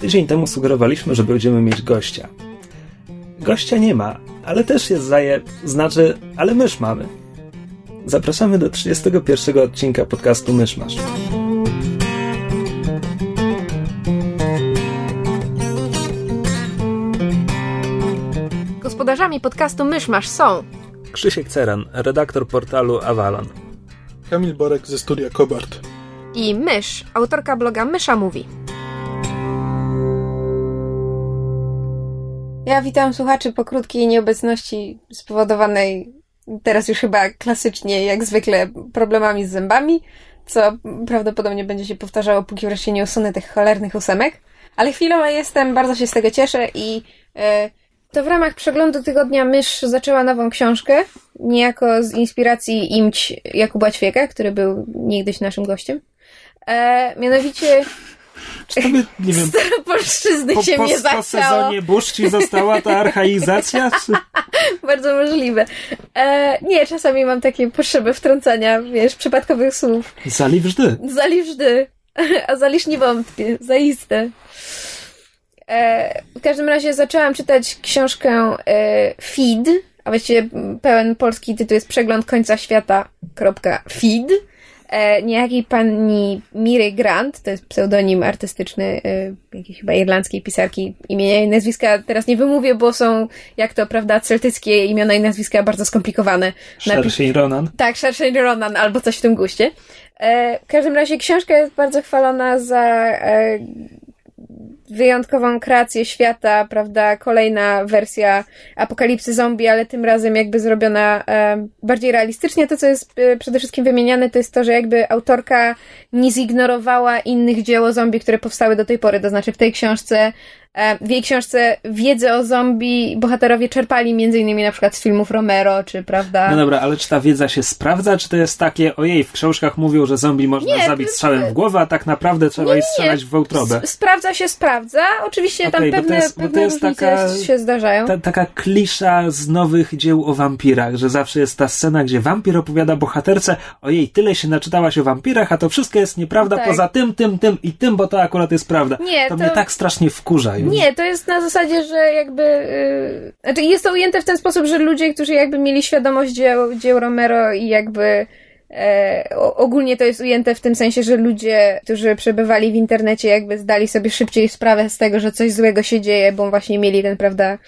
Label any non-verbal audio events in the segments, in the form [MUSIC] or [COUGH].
tydzień temu sugerowaliśmy, że będziemy mieć gościa. Gościa nie ma, ale też jest zaje, znaczy, ale mysz mamy. Zapraszamy do 31 odcinka podcastu Myszmasz. Gospodarzami podcastu Myszmasz są Krzysiek Ceran, redaktor portalu Avalon. Kamil Borek ze studia Kobart. i Mysz, autorka bloga Mysza Mówi. Ja witam słuchaczy po krótkiej nieobecności spowodowanej teraz już chyba klasycznie, jak zwykle, problemami z zębami, co prawdopodobnie będzie się powtarzało, póki wreszcie nie usunę tych cholernych ósemek. Ale chwilowo jestem, bardzo się z tego cieszę i e, to w ramach przeglądu tygodnia Mysz zaczęła nową książkę, niejako z inspiracji Imć Jakuba Ćwieka, który był niegdyś naszym gościem. E, mianowicie Czy tobie, nie wiem, Staropolszczyzny po, się po, mnie po zachciało. sezonie burz ci została ta archaizacja? Czy... [LAUGHS] Bardzo możliwe. E, nie, czasami mam takie potrzeby wtrącania, wiesz, przypadkowych słów. Zali wżdy. Zaliżdy. [LAUGHS] A zaliż nie wątpię. Zaiste. E, w każdym razie zaczęłam czytać książkę e, Feed, a właściwie pełen polski tytuł jest Przegląd końca świata. Feed. E, niejakiej pani Miry Grant, to jest pseudonim artystyczny e, jakiejś chyba irlandzkiej pisarki. Imienia i nazwiska teraz nie wymówię, bo są, jak to prawda, celtyckie imiona i nazwiska bardzo skomplikowane. Szerszej Ronan. tak, Saoirse Ronan albo coś w tym guście. E, w każdym razie książka jest bardzo chwalona za wyjątkową kreację świata, prawda? Kolejna wersja apokalipsy zombie, ale tym razem jakby zrobiona e, bardziej realistycznie. To, co jest e, przede wszystkim wymieniane, to jest to, że jakby autorka nie zignorowała innych dzieł o zombie, które powstały do tej pory. To znaczy w tej książce E, W jej książce wiedzę o zombie bohaterowie czerpali między innymi na przykład z filmów Romero, czy prawda? No dobra, ale czy ta wiedza się sprawdza, czy to jest takie, ojej, w książkach mówią, że zombie można Nie, zabić strzałem w głowę, a tak naprawdę trzeba jej strzelać w wątrobę. S- Sprawdza się, sprawdza. Oczywiście Okej, tam pewne, jest- pewne różnice taka- się zdarzają. Ta, taka klisza z nowych dzieł o wampirach, że zawsze jest ta scena, gdzie wampir opowiada bohaterce, ojej, tyle się naczytałaś o wampirach, a to wszystko jest nieprawda, Tak. poza tym, tym, tym i tym, bo to akurat jest prawda. Nie, to, to- mnie tak strasznie wkurza już. Nie, to jest na zasadzie, że jakby. Yy, znaczy jest to ujęte w ten sposób, że ludzie, którzy jakby mieli świadomość dzieł, dzieł Romero i jakby. E, ogólnie to jest ujęte w tym sensie, że ludzie, którzy przebywali w internecie, jakby zdali sobie szybciej sprawę z tego, że coś złego się dzieje, bo właśnie mieli ten, prawda,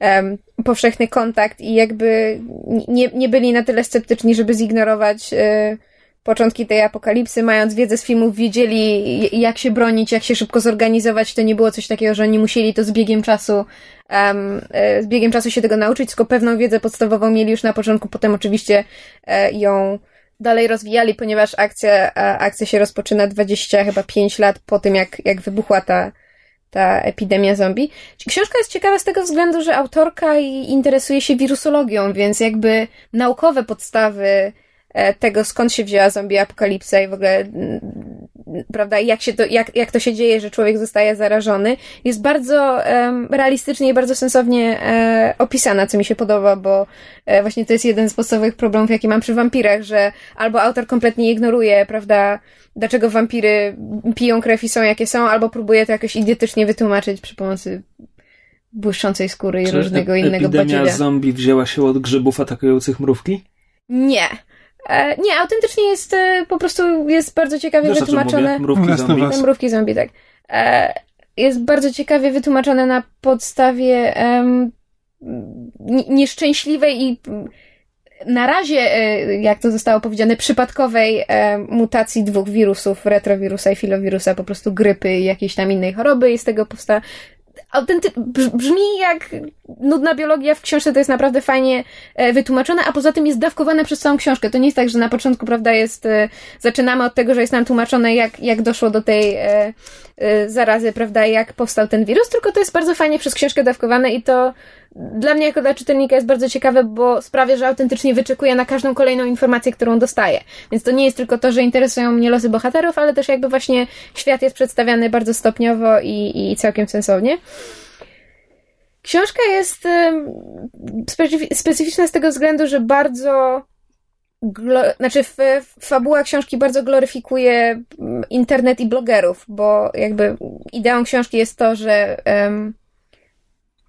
em, powszechny kontakt i jakby nie, nie byli na tyle sceptyczni, żeby zignorować e, początki tej apokalipsy, mając wiedzę z filmów, wiedzieli jak się bronić, jak się szybko zorganizować. To nie było coś takiego, że oni musieli to z biegiem czasu, e, z biegiem czasu się tego nauczyć, tylko pewną wiedzę podstawową mieli już na początku, potem oczywiście e, ją dalej rozwijali, ponieważ akcja, a akcja się rozpoczyna 20, chyba 5 lat po tym, jak, jak wybuchła ta, ta epidemia zombie. Książka jest ciekawa z tego względu, że autorka interesuje się wirusologią, więc jakby naukowe podstawy e, tego, skąd się wzięła zombie apokalipsa i w ogóle, mm, prawda, jak się to, jak, jak to się dzieje, że człowiek zostaje zarażony, jest bardzo em, realistycznie i bardzo sensownie e, opisana, co mi się podoba, bo e, właśnie to jest jeden z podstawowych problemów, jaki mam przy wampirach, że albo autor kompletnie ignoruje, prawda, dlaczego wampiry piją krew i są jakie są, albo próbuje to jakoś idiotycznie wytłumaczyć przy pomocy błyszczącej skóry i Czy różnego innego epidemia badziewia. zombie wzięła się od grzybów atakujących mrówki? Nie. E, nie, autentycznie jest e, po prostu jest bardzo ciekawie Wiesz, wytłumaczone. Mrówki zombie. Mrówki zombie, tak. E, jest bardzo ciekawie wytłumaczone na podstawie ni- nieszczęśliwej i mm, na razie, jak to zostało powiedziane, przypadkowej mutacji dwóch wirusów, retrowirusa i filowirusa, po prostu grypy i jakiejś tam innej choroby i z tego powstała autenty... brzmi jak nudna biologia w książce, to jest naprawdę fajnie e, wytłumaczone, a poza tym jest dawkowane przez całą książkę. To nie jest tak, że na początku, prawda, jest, e, zaczynamy od tego, że jest nam tłumaczone, jak, jak doszło do tej e, zarazy, prawda, jak powstał ten wirus, tylko to jest bardzo fajnie przez książkę dawkowane i to dla mnie jako dla czytelnika jest bardzo ciekawe, bo sprawia, że autentycznie wyczekuję na każdą kolejną informację, którą dostaję. Więc to nie jest tylko to, że interesują mnie losy bohaterów, ale też jakby właśnie świat jest przedstawiany bardzo stopniowo i, i całkiem sensownie. Książka jest specyficzna z tego względu, że bardzo znaczy w, fabuła książki bardzo gloryfikuje internet i blogerów, bo jakby ideą książki jest to, że um,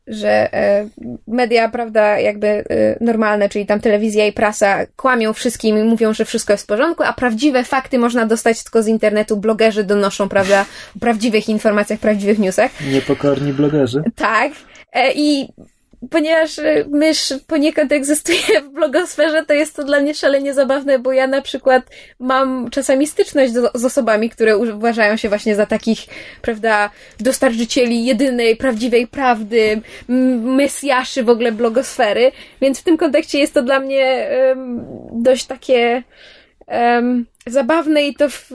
że e, media, prawda, jakby e, normalne, czyli tam telewizja i prasa kłamią wszystkim i mówią, że wszystko jest w porządku, a prawdziwe fakty można dostać tylko z internetu. Blogerzy donoszą, prawda, o prawdziwych informacjach, prawdziwych newsach. Niepokorni blogerzy. Tak. E, I ponieważ y, mysz poniekąd egzystuje w blogosferze, to jest to dla mnie szalenie zabawne, bo ja na przykład mam czasami styczność do, z osobami, które uważają się właśnie za takich, prawda, dostarczycieli jedynej, prawdziwej prawdy, mesjaszy w ogóle blogosfery, więc w tym kontekście jest to dla mnie um, dość takie um, zabawne i to w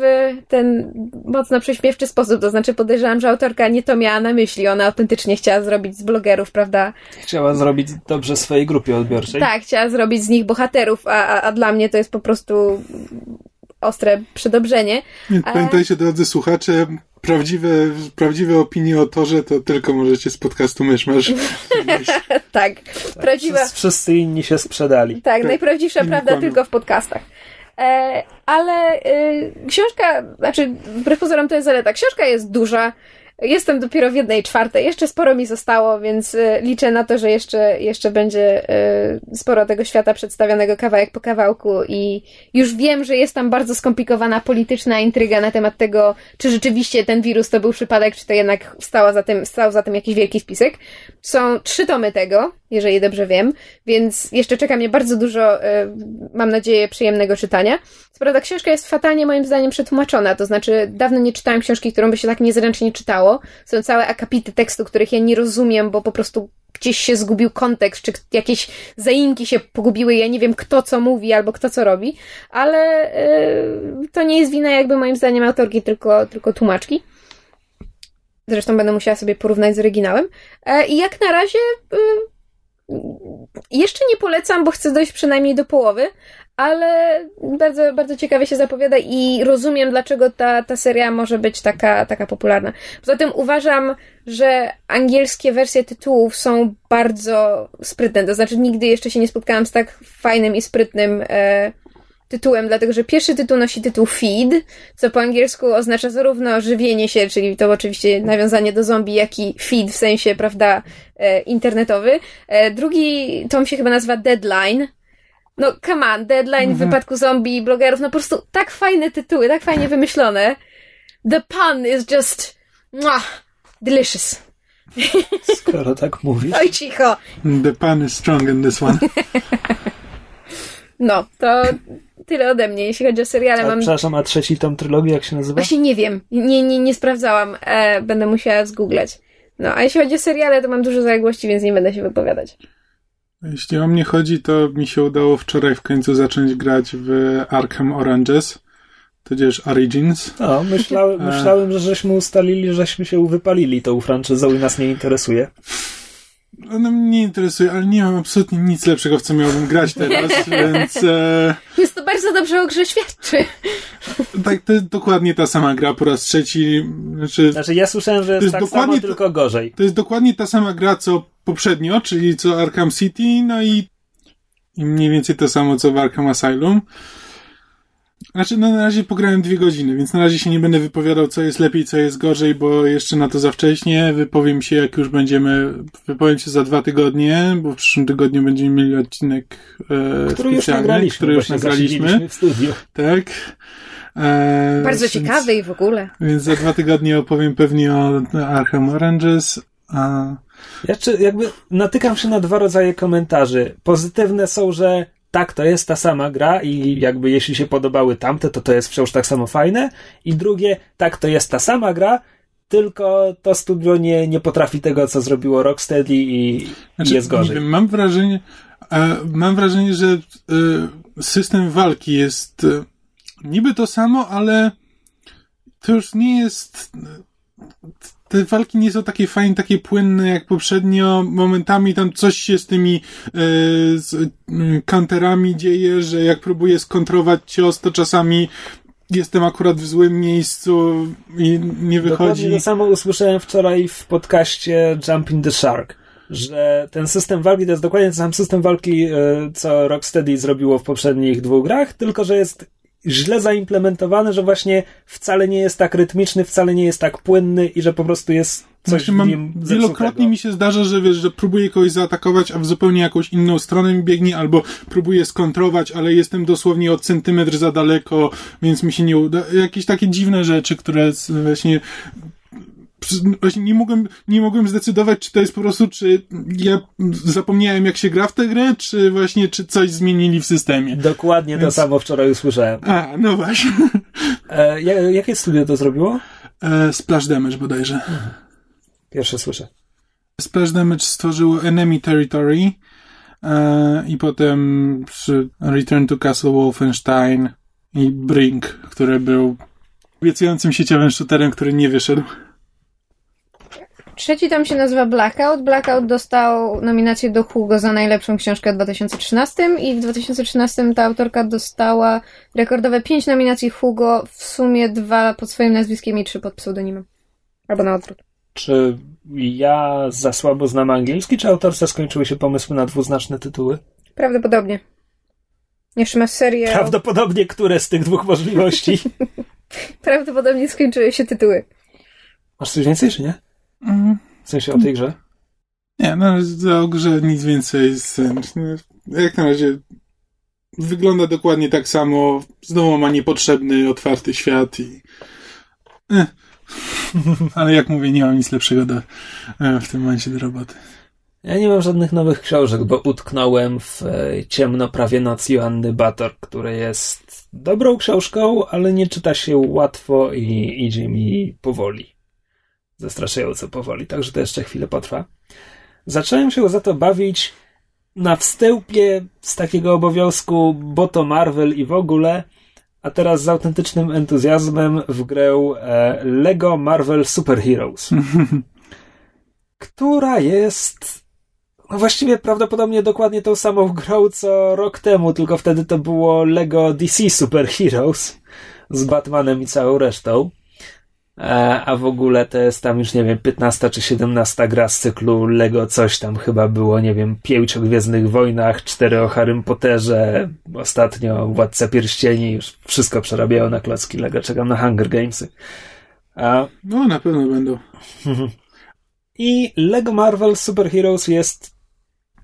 ten mocno prześmiewczy sposób. To znaczy podejrzewam, że autorka nie to miała na myśli. Ona autentycznie chciała zrobić z blogerów, prawda? Chciała zrobić dobrze swojej grupie odbiorczej. Tak, chciała zrobić z nich bohaterów, a, a, a dla mnie to jest po prostu ostre przedobrzenie. Pamiętajcie, drodzy słuchacze, prawdziwe, prawdziwe opinie o torze to tylko możecie z podcastu Myszmasz. [LAUGHS] tak, tak, prawdziwa. Wszyscy inni się sprzedali. Tak, tak. najprawdziwsza prawda kłamią. tylko w podcastach. E, ale y, książka, znaczy, wbrew pozorom to jest zaleta. Książka jest duża, Jestem dopiero w jednej czwartej, jeszcze sporo mi zostało, więc y, liczę na to, że jeszcze, jeszcze będzie y, sporo tego świata przedstawionego kawałek po kawałku i już wiem, że jest tam bardzo skomplikowana polityczna intryga na temat tego, czy rzeczywiście ten wirus to był przypadek, czy to jednak stała za tym, stał za tym jakiś wielki spisek. Są trzy tomy tego, jeżeli dobrze wiem, więc jeszcze czeka mnie bardzo dużo, y, mam nadzieję, przyjemnego czytania. Co prawda książka jest fatalnie moim zdaniem przetłumaczona, to znaczy dawno nie czytałem książki, którą by się tak niezręcznie czytało. Są całe akapity tekstu, których ja nie rozumiem, bo po prostu gdzieś się zgubił kontekst, czy jakieś zaimki się pogubiły, ja nie wiem kto co mówi albo kto co robi, ale yy, to nie jest wina jakby moim zdaniem autorki, tylko, tylko tłumaczki. Zresztą będę musiała sobie porównać z oryginałem. E, I jak na razie yy, jeszcze nie polecam, bo chcę dojść przynajmniej do połowy, ale bardzo, bardzo ciekawie się zapowiada i rozumiem, dlaczego ta, ta seria może być taka, taka popularna. Poza tym uważam, że angielskie wersje tytułów są bardzo sprytne. To znaczy, nigdy jeszcze się nie spotkałam z tak fajnym i sprytnym e, tytułem, dlatego że pierwszy tytuł nosi tytuł Feed, co po angielsku oznacza zarówno żywienie się, czyli to oczywiście nawiązanie do zombie, jak i feed w sensie, prawda, e, internetowy. E, drugi tom się chyba nazywa Deadline no, come on, Deadline mhm. w wypadku zombie blogerów, no po prostu tak fajne tytuły, tak fajnie wymyślone. The pun is just mwah, delicious. [LAUGHS] Skoro tak mówisz. Oj, cicho. The pun is strong in this one. [LAUGHS] no, to tyle ode mnie, jeśli chodzi o seriale. A, mam... Przepraszam, a trzeci tom trylogii jak się nazywa? Właśnie nie wiem, nie, nie, nie sprawdzałam, e, będę musiała zgooglać. No, a jeśli chodzi o seriale, to mam dużo zaległości, więc nie będę się wypowiadać. Jeśli o mnie chodzi, to mi się udało wczoraj w końcu zacząć grać w Arkham Oranges, tudzież Origins. No, myślałem, e. myślałem, że żeśmy ustalili, żeśmy się wypalili tą franczyzą i nas nie interesuje. Ona mnie interesuje, ale nie mam absolutnie nic lepszego, w co miałbym grać teraz, [LAUGHS] więc... E... Jest to bardzo dobrze o grze świadczy. Tak, to jest dokładnie ta sama gra po raz trzeci. Znaczy, znaczy ja słyszałem, że jest, jest tak dokładnie samo, tylko gorzej. To jest dokładnie ta sama gra, co poprzednio, czyli co Arkham City, no i, i mniej więcej to samo, co w Arkham Asylum. Znaczy, no na razie pograłem dwie godziny, więc na razie się nie będę wypowiadał, co jest lepiej, co jest gorzej, bo jeszcze na to za wcześnie. Wypowiem się, jak już będziemy, wypowiem się za dwa tygodnie, bo w przyszłym tygodniu będziemy mieli odcinek e, który już nagraliśmy, który już nagraliśmy. w studiu. Tak. E, Bardzo więc, ciekawy i w ogóle. Więc za dwa tygodnie opowiem pewnie o Arkham Oranges. A... Ja czy jakby natykam się na dwa rodzaje komentarzy. Pozytywne są, że tak, to jest ta sama gra i jakby jeśli się podobały tamte, to to jest wciąż tak samo fajne. I drugie, tak, to jest ta sama gra, tylko to studio nie, nie potrafi tego, co zrobiło Rocksteady i, znaczy, i jest gorzej. Wiem, mam wrażenie, e, mam wrażenie, że e, system walki jest e, niby to samo, ale to już nie jest te walki nie są takie fajne, takie płynne jak poprzednio. Momentami tam coś się z tymi e, z, e, counterami dzieje, że jak próbuję skontrować cios, to czasami jestem akurat w złym miejscu i nie wychodzi. Dokładnie to samo usłyszałem wczoraj w podcaście Jumping the Shark, że ten system walki to jest dokładnie ten sam system walki, e, co Rocksteady zrobiło w poprzednich dwóch grach, tylko że jest źle zaimplementowany, że właśnie wcale nie jest tak rytmiczny, wcale nie jest tak płynny i że po prostu jest coś znaczy, mam, nim Wielokrotnie mi się zdarza, że wiesz, że próbuję kogoś zaatakować, a w zupełnie jakąś inną stronę mi biegnie, albo próbuję skontrować, ale jestem dosłownie o centymetr za daleko, więc mi się nie uda. Jakieś takie dziwne rzeczy, które właśnie właśnie nie mogłem, nie mogłem zdecydować, czy to jest po prostu, czy ja zapomniałem, jak się gra w tę grę, czy właśnie, czy coś zmienili w systemie. Dokładnie Więc... to samo wczoraj usłyszałem. A, no właśnie. E, jakie studio to zrobiło? E, Splash Damage bodajże. Pierwsze słyszę. Splash Damage stworzyło Enemy Territory e, i potem Return to Castle Wolfenstein i Brink, który był obiecującym sieciowym shooterem, który nie wyszedł. Trzeci tam się nazywa Blackout. Blackout dostał nominację do Hugo za najlepszą książkę w 2013 i w 2013 ta autorka dostała rekordowe pięć nominacji Hugo, w sumie dwa pod swoim nazwiskiem i trzy pod pseudonimem. Albo na odwrót. Czy ja za słabo znam angielski, czy autorce skończyły się pomysły na dwuznaczne tytuły? Prawdopodobnie. Jeszcze masz serię. Prawdopodobnie które z tych dwóch możliwości? [LAUGHS] Prawdopodobnie skończyły się tytuły. Masz coś więcej, czy nie? Mhm. W sensie o tej grze? Nie, no o grze nic więcej. Jak na razie wygląda dokładnie tak samo. Znowu ma niepotrzebny, otwarty świat i... Eh. [LAUGHS] Ale jak mówię, nie mam nic lepszego do, e, w tym momencie do roboty. Ja nie mam żadnych nowych książek, bo utknąłem w e, Ciemno prawie noc Joanny Bator, która jest dobrą książką, ale nie czyta się łatwo i idzie mi powoli zastraszająco powoli, także to jeszcze chwilę potrwa. Zacząłem się za to bawić na wstępie z takiego obowiązku, bo to Marvel i w ogóle, a teraz z autentycznym entuzjazmem w grę e, Lego Marvel Super Heroes, [LAUGHS] która jest no właściwie prawdopodobnie dokładnie tą samą grą co rok temu, tylko wtedy to było Lego DC Super Heroes z Batmanem i całą resztą. E, a w ogóle to jest tam już, nie wiem, 15 czy 17 gra z cyklu Lego coś tam chyba było, nie wiem, pięć o Gwiezdnych Wojnach, cztery o Harrym Potterze, ostatnio Władca Pierścieni, już wszystko przerabiało na klocki Lego, czekam na Hunger Gamesy. A... No, na pewno będą. [LAUGHS] I Lego Marvel Super Heroes jest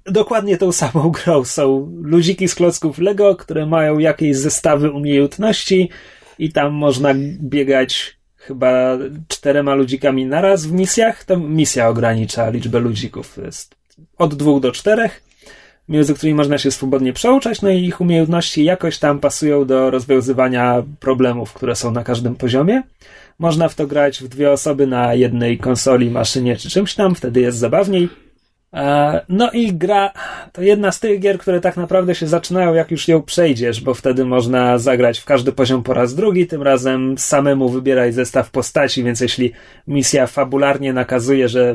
dokładnie tą samą grą. Są ludziki z klocków Lego, które mają jakieś zestawy umiejętności i tam można biegać chyba czterema ludzikami naraz w misjach. To misja ogranicza liczbę ludzików. Jest od dwóch do czterech, między którymi można się swobodnie przełączać, no i ich umiejętności jakoś tam pasują do rozwiązywania problemów, które są na każdym poziomie. Można w to grać w dwie osoby na jednej konsoli, maszynie czy czymś tam, wtedy jest zabawniej. E, no i gra to jedna z tych gier, które tak naprawdę się zaczynają, jak już ją przejdziesz, bo wtedy można zagrać w każdy poziom po raz drugi, tym razem samemu wybierać zestaw postaci, więc jeśli misja fabularnie nakazuje, że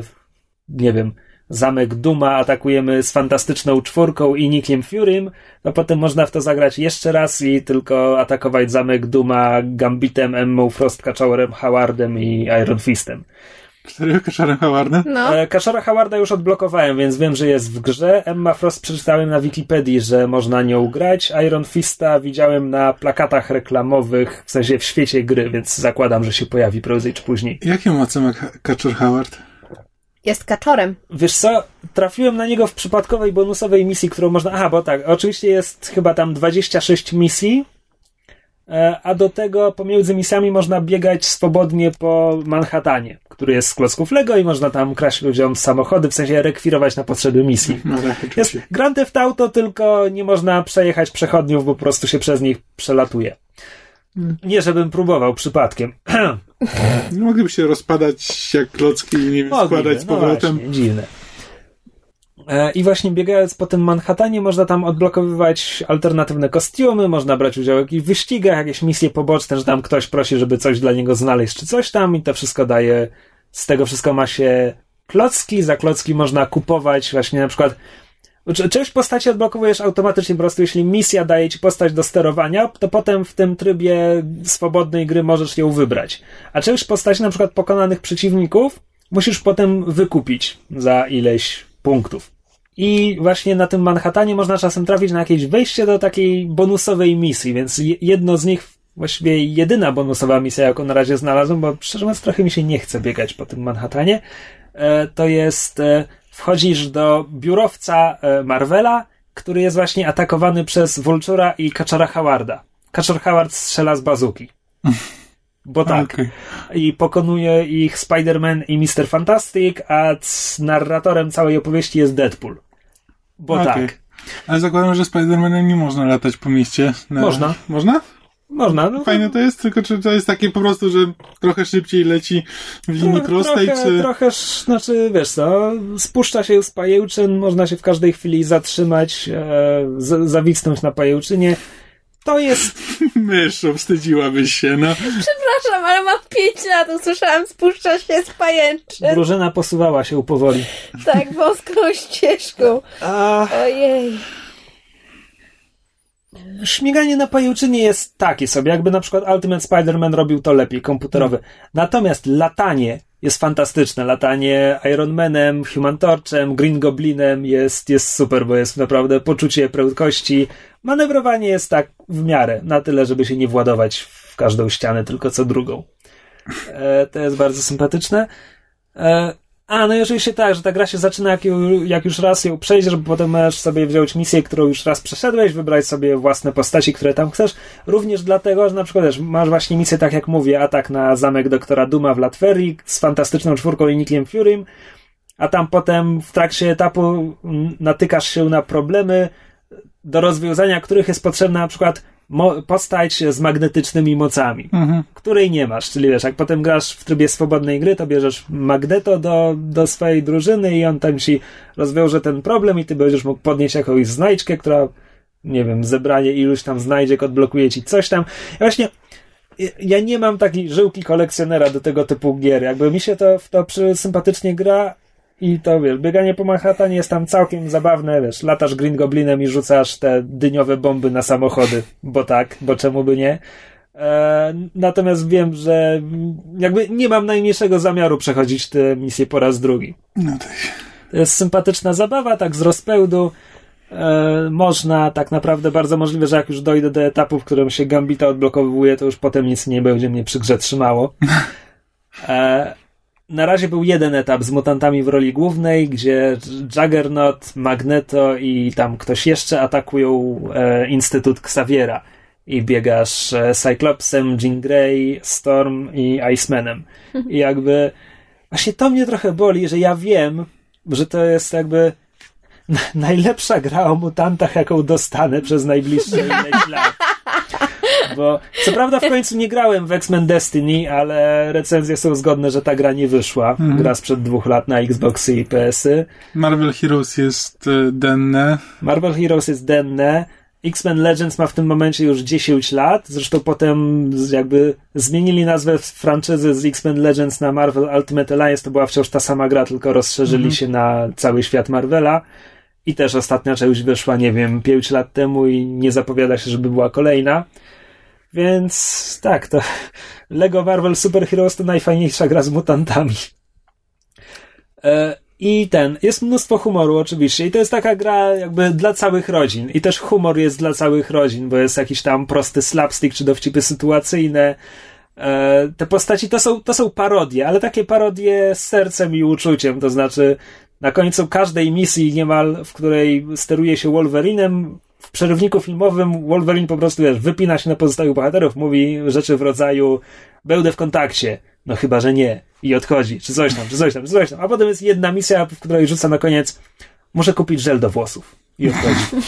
nie wiem, zamek Duma atakujemy z fantastyczną czwórką i Nickiem Furym, to potem można w to zagrać jeszcze raz i tylko atakować zamek Duma Gambitem, Emmą, Frostcatcherem, Howardem i Iron Fistem. Którego Kaczora Howarda? No. E, Kaczora Howarda już odblokowałem, więc wiem, że jest w grze. Emma Frost przeczytałem na Wikipedii, że można nią grać. Iron Fista widziałem na plakatach reklamowych, w sensie w świecie gry, więc zakładam, że się pojawi prędzej czy później. Jakie ma Kaczor Howard? Jest kaczorem. Wiesz co, trafiłem na niego w przypadkowej bonusowej misji, którą można... Aha, bo tak, oczywiście jest chyba tam 26 misji, a do tego pomiędzy misjami można biegać swobodnie po Manhattanie, który jest z klocków Lego i można tam kraść ludziom samochody, w sensie rekwirować na potrzeby misji. [LAUGHS] No, tak, jest Grand Theft Auto, tylko nie można przejechać przechodniów, bo po prostu się przez nich przelatuje. Nie, żebym próbował przypadkiem. Nie [CLEARS THROAT] mogliby się rozpadać jak klocki i nie wiem, Mogliby, składać z no powrotem. właśnie, dziwne. E, I właśnie biegając po tym Manhattanie można tam odblokowywać alternatywne kostiumy, można brać udział w jakichś wyścigach, jakieś misje poboczne, że tam ktoś prosi, żeby coś dla niego znaleźć, czy coś tam i to wszystko daje, z tego wszystko ma się klocki, za klocki można kupować właśnie na przykład Część postaci odblokowujesz automatycznie po prostu, jeśli misja daje ci postać do sterowania, to potem w tym trybie swobodnej gry możesz ją wybrać. A część postaci, na przykład pokonanych przeciwników, musisz potem wykupić za ileś punktów. I właśnie na tym Manhattanie można czasem trafić na jakieś wejście do takiej bonusowej misji, więc je- jedno z nich, właściwie jedyna bonusowa misja, jaką na razie znalazłem, bo szczerze mówiąc trochę mi się nie chce biegać po tym Manhattanie, e, to jest e, wchodzisz do biurowca e, Marvela, który jest właśnie atakowany przez Vultura i Kaczora Howarda. Kaczor Howard strzela z bazuki. [LAUGHS] Bo tak. Okej. I pokonuje ich Spider-Man i Mr. Fantastic, a narratorem całej opowieści jest Deadpool. Bo Okej. tak. Ale zakładam, że Spider-Manem nie można latać po mieście. Na... Można. Można? Można. No, Fajne to jest, tylko czy to jest takie po prostu, że trochę szybciej leci w linii Tro- prostej, trochę, czy... trochę, znaczy, wiesz co, spuszcza się z pajęczyn, można się w każdej chwili zatrzymać, e, z, zawisnąć na pajęczynie. To jest [LAUGHS] Myszu, wstydziłabyś się, no. Przepraszam, ale mam 5 lat, usłyszałam spuszcza się z pajęczyn. Drużyna posuwała się powoli. Tak, wąską ścieżką. A Ojej. śmiganie na pajęczynie jest takie sobie, jakby na przykład Ultimate Spider-Man robił to lepiej, komputerowy. Natomiast latanie jest fantastyczne. Latanie Iron Manem, Human Torchem, Green Goblinem jest, jest super, bo jest naprawdę poczucie prędkości. Manewrowanie jest tak w miarę, na tyle, żeby się nie władować w każdą ścianę, tylko co drugą. E, to jest bardzo sympatyczne. E, a, no jeżeli się tak, że ta gra się zaczyna, jak, jak już raz ją przejdziesz, bo potem możesz sobie wziąć misję, którą już raz przeszedłeś, wybrać sobie własne postaci, które tam chcesz. Również dlatego, że na przykład też masz właśnie misję, tak jak mówię, atak na zamek doktora Duma w Latverii z fantastyczną czwórką i Nickiem Furym, a tam potem w trakcie etapu natykasz się na problemy, do rozwiązania których jest potrzebna na przykład postać z magnetycznymi mocami Mhm. której nie masz. Czyli wiesz, jak potem grasz w trybie swobodnej gry, to bierzesz Magneto do, do swojej drużyny i on tam ci rozwiąże ten problem i ty będziesz mógł podnieść jakąś znajdźkę, która, nie wiem, zebranie iluś tam znajdziek odblokuje ci coś tam. Ja właśnie ja- ja nie mam takiej żyłki kolekcjonera do tego typu gier. Jakby mi się to w to przy, sympatycznie gra i to wiesz, bieganie po Manhattanie jest tam całkiem zabawne, wiesz, latasz Green Goblinem i rzucasz te dyniowe bomby na samochody, bo tak, bo czemu by nie. E, natomiast wiem, że jakby nie mam najmniejszego zamiaru przechodzić tę misję po raz drugi. No tak. To jest sympatyczna zabawa, tak z rozpełdu. E, można, tak naprawdę bardzo możliwe, że jak już dojdę do etapu, w którym się Gambita odblokowuje, to już potem nic nie będzie mnie przy grze trzymało. E, na razie był jeden etap z mutantami w roli głównej, gdzie Juggernaut, Magneto i tam ktoś jeszcze atakują e, Instytut Xaviera. I biegasz e, Cyclopsem, Jean Grey, Storm i Icemanem. [LAUGHS] I jakby właśnie to mnie trochę boli, że ja wiem, że to jest jakby na- [LAUGHS] najlepsza gra o mutantach, jaką dostanę przez najbliższe [LAUGHS] ileś lat. Bo co prawda w końcu nie grałem w X-Men Destiny, ale recenzje są zgodne, że ta gra nie wyszła. Gra sprzed dwóch lat na Xboxy i PS-y. Marvel Heroes jest e, denne. Marvel Heroes jest denne. X-Men Legends ma w tym momencie już 10 lat. Zresztą potem jakby zmienili nazwę franczyzy z X-Men Legends na Marvel Ultimate Alliance. To była wciąż ta sama gra, tylko rozszerzyli się na cały świat Marvela. I też ostatnia część wyszła, nie wiem, 5 lat temu i nie zapowiada się, żeby była kolejna. Więc tak, to Lego Marvel Super Heroes to najfajniejsza gra z mutantami. E, I ten, jest mnóstwo humoru oczywiście i to jest taka gra jakby dla całych rodzin i też humor jest dla całych rodzin, bo jest jakiś tam prosty slapstick czy dowcipy sytuacyjne. E, te postaci to są, to są parodie, ale takie parodie z sercem i uczuciem, to znaczy na końcu każdej misji niemal, w której steruje się Wolverinem, w przerywniku filmowym Wolverine po prostu wiesz, wypina się na pozostałych bohaterów, mówi rzeczy w rodzaju będę w kontakcie, no chyba, że nie. I odchodzi, czy coś tam, czy coś tam, czy coś tam, a potem jest jedna misja, w której rzuca na koniec muszę kupić żel do włosów. I odchodzi. [LAUGHS]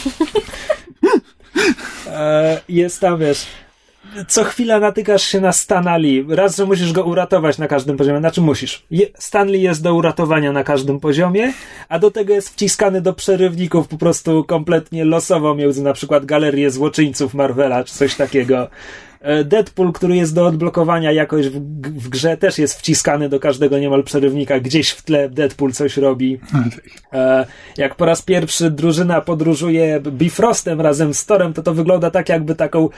e, jest tam, wiesz, co chwila natykasz się na Stanley. Raz, że musisz go uratować na każdym poziomie. Znaczy musisz. Stanley jest do uratowania na każdym poziomie, a do tego jest wciskany do przerywników po prostu kompletnie losowo między na przykład galerię złoczyńców Marvela, czy coś takiego. E, Deadpool, który jest do odblokowania jakoś w, w, grze, też jest wciskany do każdego niemal przerywnika. Gdzieś w tle Deadpool coś robi. E, jak po raz pierwszy drużyna podróżuje Bifrostem razem z Torem, to to wygląda tak, jakby taką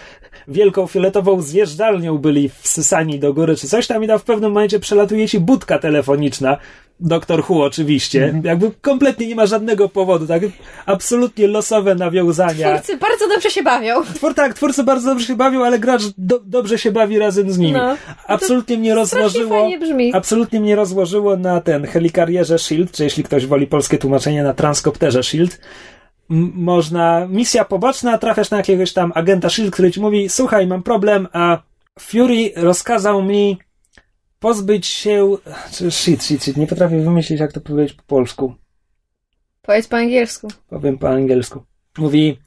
wielką fioletową zjeżdżalnią byli wsysani do góry, czy coś tam i tam w pewnym momencie przelatuje ci budka telefoniczna, Doktor Hu oczywiście. Mhm. Jakby kompletnie nie ma żadnego powodu, tak? Absolutnie losowe nawiązania. Twórcy bardzo dobrze się bawią. Twór, tak, twórcy bardzo dobrze się bawią, ale gracz do, dobrze się bawi razem z nimi. No, absolutnie mnie rozłożyło. Absolutnie mnie rozłożyło na ten helikarierze Shield, czy jeśli ktoś woli polskie tłumaczenie na transkopterze Shield. M można, misja poboczna, trafiasz na jakiegoś tam agenta Shield, który ci mówi, słuchaj, mam problem, a Fury rozkazał mi pozbyć się. Shit, shit, shit. Nie potrafię wymyślić, jak to powiedzieć po polsku. Powiedz po angielsku. Powiem po angielsku. Mówi: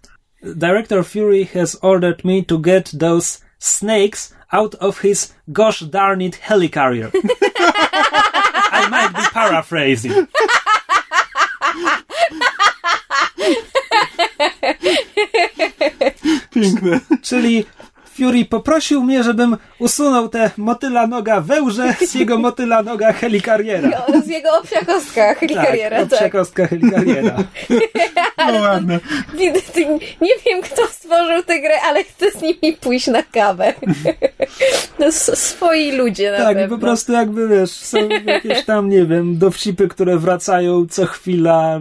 Director Fury has ordered me to get those snakes out of his gosh darn it helicarrier. [LAUGHS] I might be paraphrasing. [LAUGHS] Piękne. Czyli Fury poprosił mnie, żebym usunął tę motyla noga wełże z jego motyla noga helikariera. [LAUGHS] Z jego obsiakostka helikariera, tak. obsiakostka tak. helikariera. [LAUGHS] No ładne. Nie wiem, kto stworzył tę grę, ale chcę z nimi pójść na kawę. [LAUGHS] No, swoi ludzie na Tak, pewno. po prostu jakby, wiesz, są jakieś tam, nie wiem, dowcipy, które wracają co chwila,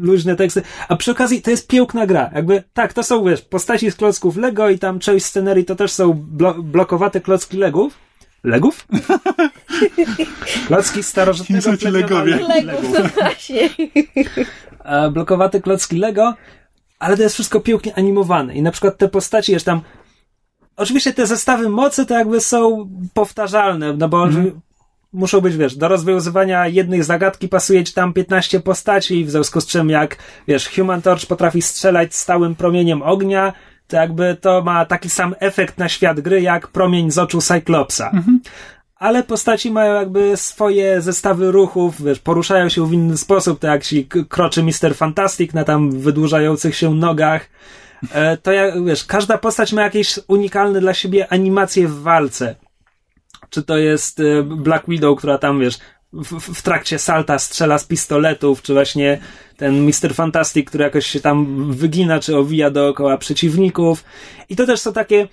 luźne teksty, a przy okazji to jest piękna gra. Jakby, tak, to są, wiesz, postaci z klocków Lego i tam część scenerii to też są blo blokowate klocki Legów. Legów? [LAUGHS] Klocki starożytnego ci Legowie? Legów, no właśnie. blokowate klocki Lego, ale to jest wszystko pięknie animowane. I na przykład te postaci, jeszcze tam oczywiście te zestawy mocy to jakby są powtarzalne, no bo mm. muszą być, wiesz, do rozwiązywania jednej zagadki pasuje ci tam 15 postaci, w związku z czym jak, wiesz, Human Torch potrafi strzelać stałym promieniem ognia, to jakby to ma taki sam efekt na świat gry, jak promień z oczu Cyclopsa. Mhm. Ale postaci mają jakby swoje zestawy ruchów, wiesz, poruszają się w inny sposób, to jak się kroczy Mister Fantastic na tam wydłużających się nogach, e, to jak, wiesz, każda postać ma jakieś unikalne dla siebie animacje w walce. Czy to jest e, Black Widow, która tam, wiesz, w, w, trakcie salta strzela z pistoletów, czy właśnie ten Mister Fantastic, który jakoś się tam wygina, czy owija dookoła przeciwników. I to też są takie.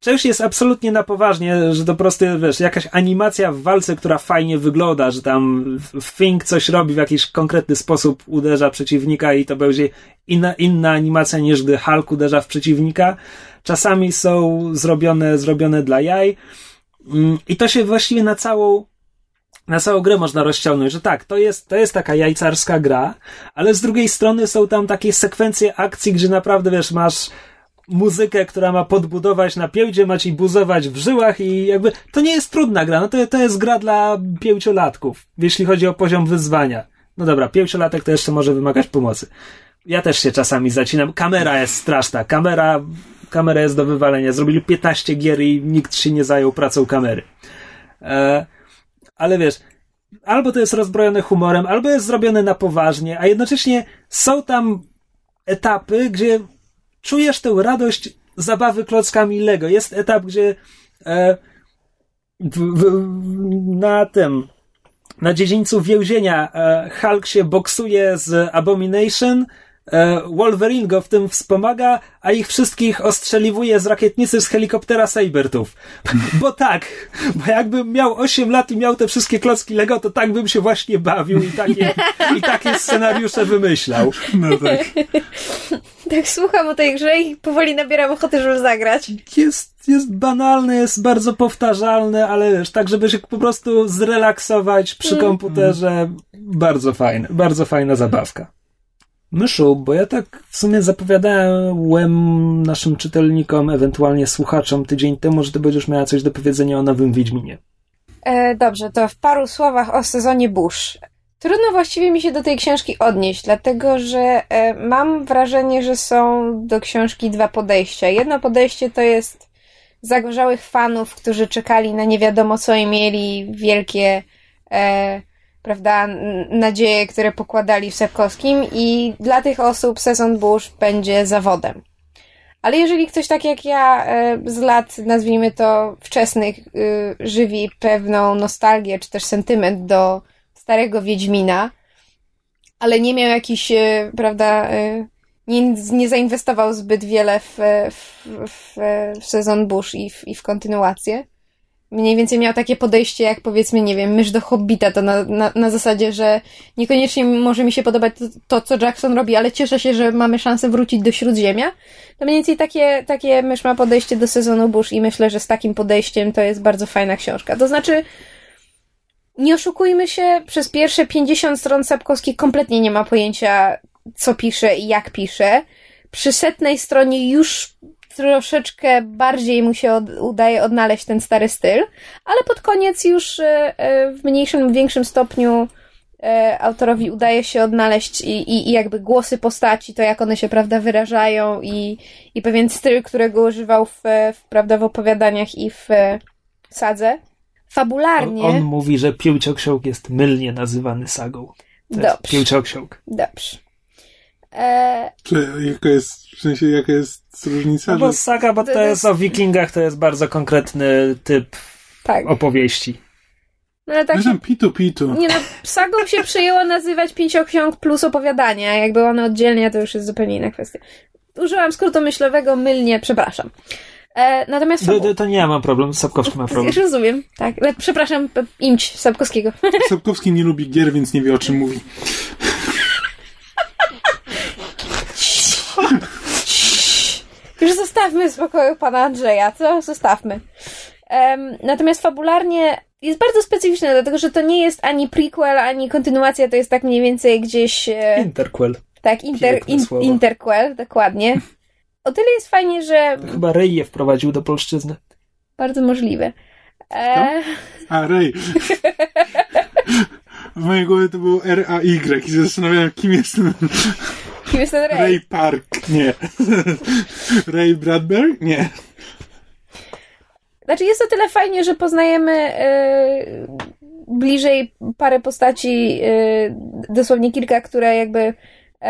Część jest absolutnie na poważnie, że to po prostu, wiesz, jakaś animacja w walce, która fajnie wygląda, że tam Fink coś robi w jakiś konkretny sposób, uderza przeciwnika i to będzie inna, inna animacja niż gdy Hulk uderza w przeciwnika. Czasami są zrobione, zrobione dla jaj. Mm, I to się właściwie na całą na całą grę można rozciągnąć, że tak, to jest, to jest taka jajcarska gra, ale z drugiej strony są tam takie sekwencje akcji, gdzie naprawdę, wiesz, masz muzykę, która ma podbudować napięcie, ma ci buzować w żyłach i jakby to nie jest trudna gra, no to, to jest gra dla pięciolatków, jeśli chodzi o poziom wyzwania. No dobra, pięciolatek to jeszcze może wymagać pomocy. Ja też się czasami zacinam. Kamera jest straszna. Kamera, kamera jest do wywalenia. Zrobili 15 gier i nikt się nie zajął pracą kamery. E, ale wiesz, albo to jest rozbrojone humorem, albo jest zrobione na poważnie, a jednocześnie są tam etapy, gdzie czujesz tę radość zabawy klockami Lego. Jest etap, gdzie e, w, w, na tym na dziedzińcu więzienia e, Hulk się boksuje z Abomination, Wolverine go w tym wspomaga, a ich wszystkich ostrzeliwuje z rakietnicy z helikoptera Sabertów. [LAUGHS] Bo tak, bo jakbym miał 8 lat i miał te wszystkie klocki Lego, to tak bym się właśnie bawił i takie, i takie scenariusze wymyślał. No tak. [LAUGHS] Tak słucham o tej grze i powoli nabieram ochoty, żeby zagrać. Jest, jest banalne, jest bardzo powtarzalne, ale wiesz, tak żeby się po prostu zrelaksować przy mm. komputerze, bardzo fajne, bardzo fajna zabawka. Myszu, bo ja tak w sumie zapowiadałem naszym czytelnikom, ewentualnie słuchaczom tydzień temu, że ty będziesz miała coś do powiedzenia o nowym Wiedźminie. E, dobrze, to w paru słowach o sezonie Bush. Trudno właściwie mi się do tej książki odnieść, dlatego że e, mam wrażenie, że są do książki dwa podejścia. Jedno podejście to jest zagorzałych fanów, którzy czekali na nie wiadomo co i mieli wielkie e, prawda, nadzieje, które pokładali w Sepkowskim i dla tych osób sezon Bush będzie zawodem. Ale jeżeli ktoś tak jak ja e, z lat, nazwijmy to wczesnych, y, żywi pewną nostalgię czy też sentyment do starego Wiedźmina, ale nie miał jakiś, e, prawda, e, nie, nie zainwestował zbyt wiele w, w, w, w sezon Bush i w, i w kontynuację, mniej więcej miał takie podejście, jak powiedzmy, nie wiem, mysz do Hobbita, to na, na, na zasadzie, że niekoniecznie może mi się podobać to, to, co Jackson robi, ale cieszę się, że mamy szansę wrócić do Śródziemia. To mniej więcej takie, takie mysz ma podejście do sezonu Bush i myślę, że z takim podejściem to jest bardzo fajna książka. To znaczy, nie oszukujmy się, przez pierwsze 50 stron Sapkowski kompletnie nie ma pojęcia, co pisze i jak pisze. Przy setnej stronie już troszeczkę bardziej mu się od, udaje odnaleźć ten stary styl, ale pod koniec już e, e, w mniejszym większym stopniu e, autorowi udaje się odnaleźć i, i, i jakby głosy postaci, to jak one się, prawda, wyrażają i, i pewien styl, którego używał w, w, prawda, w opowiadaniach i w sadze. Fabularnie... On, on mówi, że Piłcioksiąg jest mylnie nazywany sagą. To Dobrze. Piłcioksiąg. Dobrze. E... Czy, jaka jest, w sensie, jaka jest różnica? No bo że... saga, bo to, to jest o wikingach, to jest bardzo konkretny typ tak. opowieści. No ale tak. Się... Pitu pitu. Nie no, sagą się przyjęło nazywać pięcioksiąg plus opowiadania. Jakby one oddzielnie, to już jest zupełnie inna kwestia. Użyłam skrótu myślowego mylnie, przepraszam. E, natomiast. To, to, nie ja mam problem, Sapkowski ma problem. [LAUGHS] Już rozumiem, tak. Ale przepraszam, imć Sapkowskiego. Sapkowski nie lubi gier, więc nie wie o czym mówi. Już zostawmy spokoju pana Andrzeja, co? Zostawmy. Um, natomiast fabularnie jest bardzo specyficzne, dlatego że to nie jest ani prequel, ani kontynuacja, to jest tak mniej więcej gdzieś... E... Interquel. Tak, inter, in, interquel, dokładnie. O tyle jest fajnie, że... To chyba Ray je wprowadził do polszczyzny. Bardzo możliwe. E... A, Ray. [LAUGHS] w mojej głowie to był R-A-Y i zastanawiałem, kim jest ten... Kim jest ten Ray? Ray Park, nie. [LAUGHS] Ray Bradbury? Nie. Znaczy jest to tyle fajnie, że poznajemy yy, bliżej parę postaci, yy, dosłownie kilka, które jakby yy,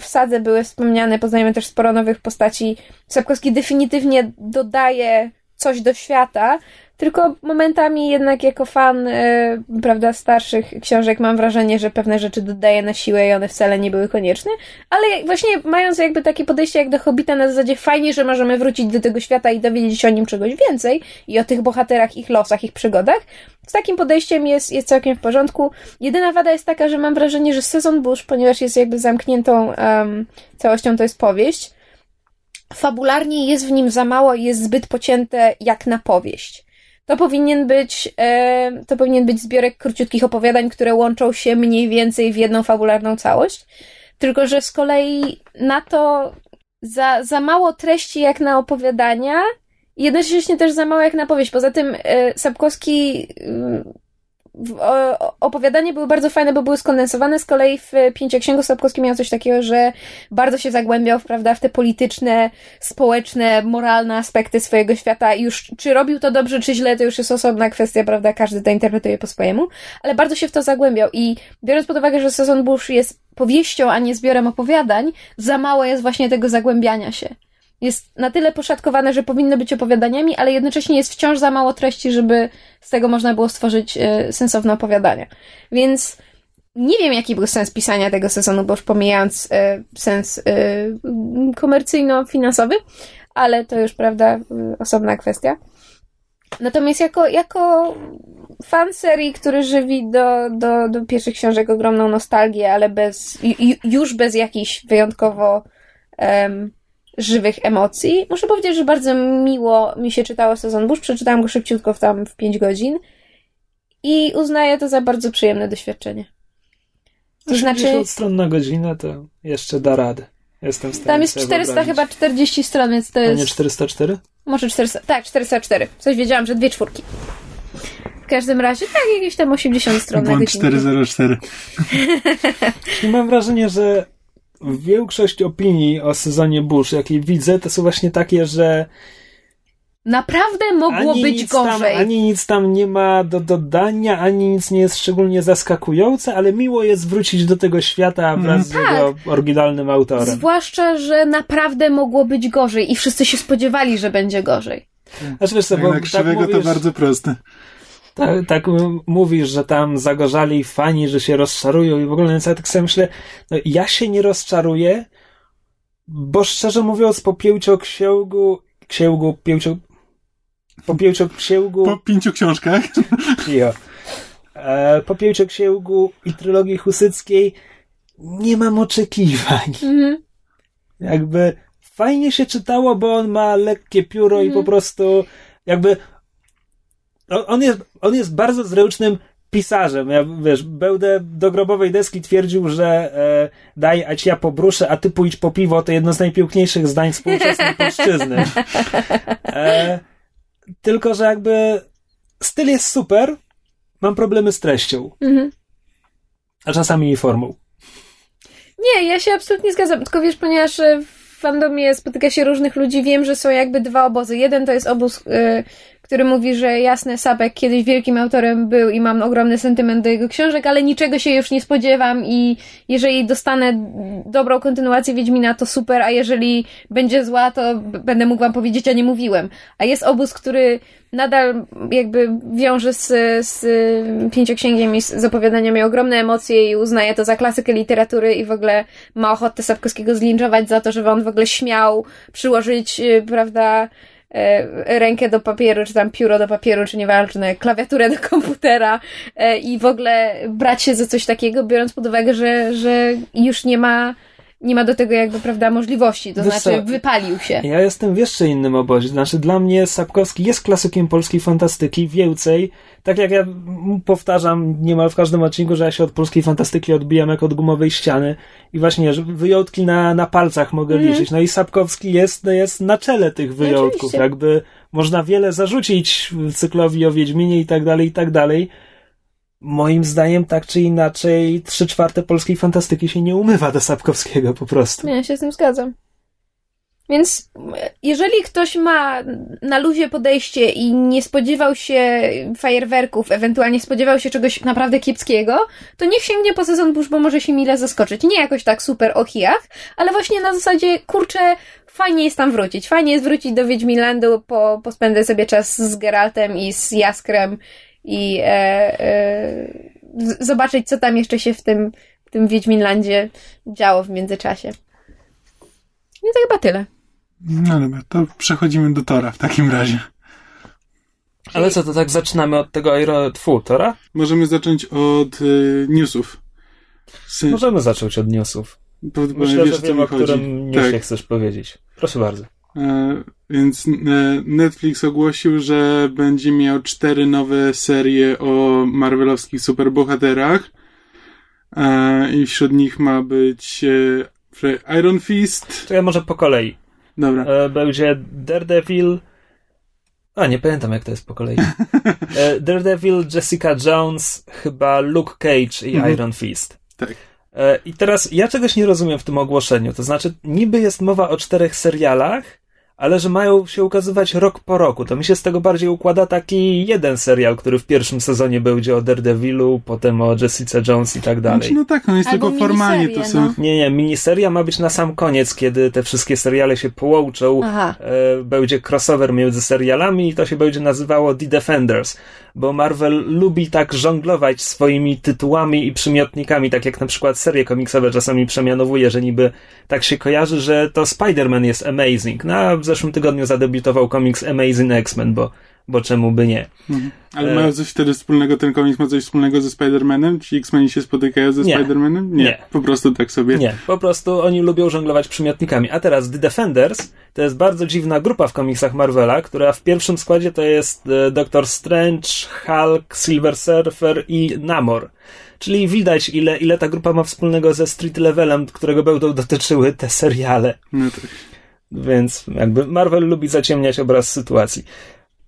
w sadze były wspomniane. Poznajemy też sporo nowych postaci. Sapkowski definitywnie dodaje coś do świata, tylko momentami jednak jako fan, yy, prawda, starszych książek mam wrażenie, że pewne rzeczy dodaje na siłę i one wcale nie były konieczne, ale właśnie mając jakby takie podejście jak do Hobbita na zasadzie fajnie, że możemy wrócić do tego świata i dowiedzieć się o nim czegoś więcej i o tych bohaterach, ich losach, ich przygodach, z takim podejściem jest, jest całkiem w porządku. Jedyna wada jest taka, że mam wrażenie, że sezon Bush, ponieważ jest jakby zamkniętą um, całością, to jest powieść, fabularnie jest w nim za mało i jest zbyt pocięte jak na powieść. To powinien być, e, to powinien być zbiorek króciutkich opowiadań, które łączą się mniej więcej w jedną fabularną całość. Tylko, że z kolei na to za, za mało treści jak na opowiadania, jednocześnie też za mało jak na powieść. Poza tym e, Sapkowski opowiadania były bardzo fajne, bo były skondensowane. Z kolei w Pięcioksięgu Sapkowskim miał coś takiego, że bardzo się zagłębiał prawda, w te polityczne, społeczne, moralne aspekty swojego świata. I już czy robił to dobrze, czy źle, to już jest osobna kwestia, prawda? Każdy to interpretuje po swojemu. Ale bardzo się w to zagłębiał. I biorąc pod uwagę, że sezon Bush jest powieścią, a nie zbiorem opowiadań, za mało jest właśnie tego zagłębiania się jest na tyle poszatkowane, że powinny być opowiadaniami, ale jednocześnie jest wciąż za mało treści, żeby z tego można było stworzyć y, sensowne opowiadania. Więc nie wiem, jaki był sens pisania tego sezonu, bo już pomijając y, sens y, komercyjno-finansowy, ale to już, prawda, osobna kwestia. Natomiast jako, jako fan serii, który żywi do, do, do pierwszych książek ogromną nostalgię, ale bez, już bez jakichś wyjątkowo um, żywych emocji. Muszę powiedzieć, że bardzo miło mi się czytało sezon Bush. Przeczytałam go szybciutko w tam w 5 godzin i uznaję to za bardzo przyjemne doświadczenie. To znaczy... stron na godzinę to jeszcze da radę. Jestem w stanie Tam jest 400 chyba 40 stron, więc to jest... A nie 404? Może 400, tak, 404. Coś wiedziałam, że dwie czwórki. W każdym razie, tak, jakieś tam 80 stron na godzinę. 404. I mam wrażenie, że większość opinii o sezonie Bush, jakiej widzę, to są właśnie takie, że Naprawdę mogło ani być nic tam, gorzej. ani nic tam nie ma do dodania, ani nic nie jest szczególnie zaskakujące, ale miło jest wrócić do tego świata wraz z Tak. jego oryginalnym autorem. Zwłaszcza, że naprawdę mogło być gorzej i wszyscy się spodziewali, że będzie gorzej. Znaczy, wiesz co, Tak, bo na tak krzywego mówisz, to bardzo proste. Tak, tak mówisz, że tam zagorzali fani, że się rozczarują i w ogóle, ja tak sobie myślę, no ja się nie rozczaruję, bo szczerze mówiąc po pięciu księgu, księgu, pięciu, po pięciu księgu, Po pięciu książkach. Cicho. E, po pięciu księgu i trylogii husyckiej nie mam oczekiwań. Mhm. Jakby fajnie się czytało, bo on ma lekkie pióro i Mhm. po prostu jakby on, jest, on jest bardzo zręcznym pisarzem. Ja, wiesz, będę do grobowej deski twierdził, że e, daj, a ci ja pobruszę, a ty pójdź po piwo, to jedno z najpiękniejszych zdań współczesnej [LAUGHS] polszczyzny. E, tylko, że jakby styl jest super, mam problemy z treścią, Mhm. a czasami i formą. Nie, ja się absolutnie zgadzam. Tylko wiesz, ponieważ e, w fandomie spotyka się różnych ludzi, wiem, że są jakby dwa obozy. Jeden to jest obóz, y, który mówi, że jasne, Sapek kiedyś wielkim autorem był i mam ogromny sentyment do jego książek, ale niczego się już nie spodziewam i jeżeli dostanę dobrą kontynuację Wiedźmina, to super, a jeżeli będzie zła, to będę mógł wam powiedzieć, a nie mówiłem. A jest obóz, który nadal jakby wiąże z, z pięcioksięgiem i z z opowiadaniami ogromne emocje i uznaje to za klasykę literatury i w ogóle ma ochotę Sapkowskiego zlinczować za to, żeby on w ogóle śmiał przyłożyć, y, prawda, rękę do papieru, czy tam pióro do papieru, czy nieważne, klawiaturę do komputera e, i w ogóle brać się za coś takiego, biorąc pod uwagę, że, że już nie ma nie ma do tego jakby, prawda, możliwości, to Wiesz znaczy wypalił się. Ja jestem w jeszcze innym obozie. Znaczy, dla mnie Sapkowski jest klasykiem polskiej fantastyki, więcej. Tak jak ja powtarzam niemal w każdym odcinku, że ja się od polskiej fantastyki odbijam jak od gumowej ściany. I właśnie, że wyjątki na, na palcach mogę Mhm. liczyć. No i Sapkowski jest, jest na czele tych wyjątków. oczywiście. Jakby można wiele zarzucić cyklowi o Wiedźminie i tak dalej, i tak dalej. Moim zdaniem, tak czy inaczej, trzy czwarte polskiej fantastyki się nie umywa do Sapkowskiego po prostu. Ja się z tym zgadzam. Więc e, jeżeli ktoś ma na luzie podejście i nie spodziewał się fajerwerków, ewentualnie spodziewał się czegoś naprawdę kiepskiego, to niech sięgnie po sezon burz, bo może się mile zaskoczyć. Nie jakoś tak super o kijach, ale właśnie na zasadzie, kurczę, fajnie jest tam wrócić. Fajnie jest wrócić do Wiedźminlandu, po, pospędzę sobie czas z Geraltem i z Jaskrem i e, e, zobaczyć, co tam jeszcze się w tym, w tym Wiedźminlandzie działo w międzyczasie. I to chyba tyle. No dobra, to przechodzimy do Tora w takim razie. Ale co, to tak zaczynamy od tego Aero Tfu, Tora? Możemy zacząć od y, newsów. Sy- Możemy zacząć od newsów. Myślę, Myślę, wiesz, że wiem, o chodzi. którym newsie Tak. chcesz powiedzieć. Proszę bardzo. E, więc e, Netflix ogłosił, że będzie miał cztery nowe serie o marvelowskich superbohaterach. E, I wśród nich ma być Iron Fist. To ja może po kolei. Dobra. Będzie Daredevil. A, nie pamiętam jak to jest po kolei. [LAUGHS] Daredevil, Jessica Jones, chyba Luke Cage i Mhm. Iron Fist. Tak. I teraz ja czegoś nie rozumiem w tym ogłoszeniu. To znaczy, niby jest mowa o czterech serialach, ale że mają się ukazywać rok po roku. To mi się z tego bardziej układa taki jeden serial, który w pierwszym sezonie będzie o Daredevilu, potem o Jessica Jones i tak dalej. Znaczy, no tak, no jest Albo tylko formalnie to są. no. Nie, nie, miniseria ma być na sam koniec, kiedy te wszystkie seriale się połączą. E, będzie crossover między serialami i to się będzie nazywało The Defenders, bo Marvel lubi tak żonglować swoimi tytułami i przymiotnikami, tak jak na przykład serie komiksowe czasami przemianowuje, że niby tak się kojarzy, że to Spider-Man jest amazing. No, a zeszłym tygodniu zadebiutował komiks Amazing X-Men, bo, bo czemu by nie? Mhm. Ale E. mają coś wtedy wspólnego, ten komiks ma coś wspólnego ze Spider-Manem? Ci X-Meni się spotykają ze Nie. Spider-Manem? Nie. Po prostu tak sobie. Nie, po prostu oni lubią żonglować przymiotnikami. A teraz The Defenders to jest bardzo dziwna grupa w komiksach Marvela, która w pierwszym składzie to jest e, Doctor Strange, Hulk, Silver Surfer i Namor. Czyli widać, ile, ile ta grupa ma wspólnego ze Street Levelem, którego będą dotyczyły te seriale. No tak. Więc jakby Marvel lubi zaciemniać obraz sytuacji.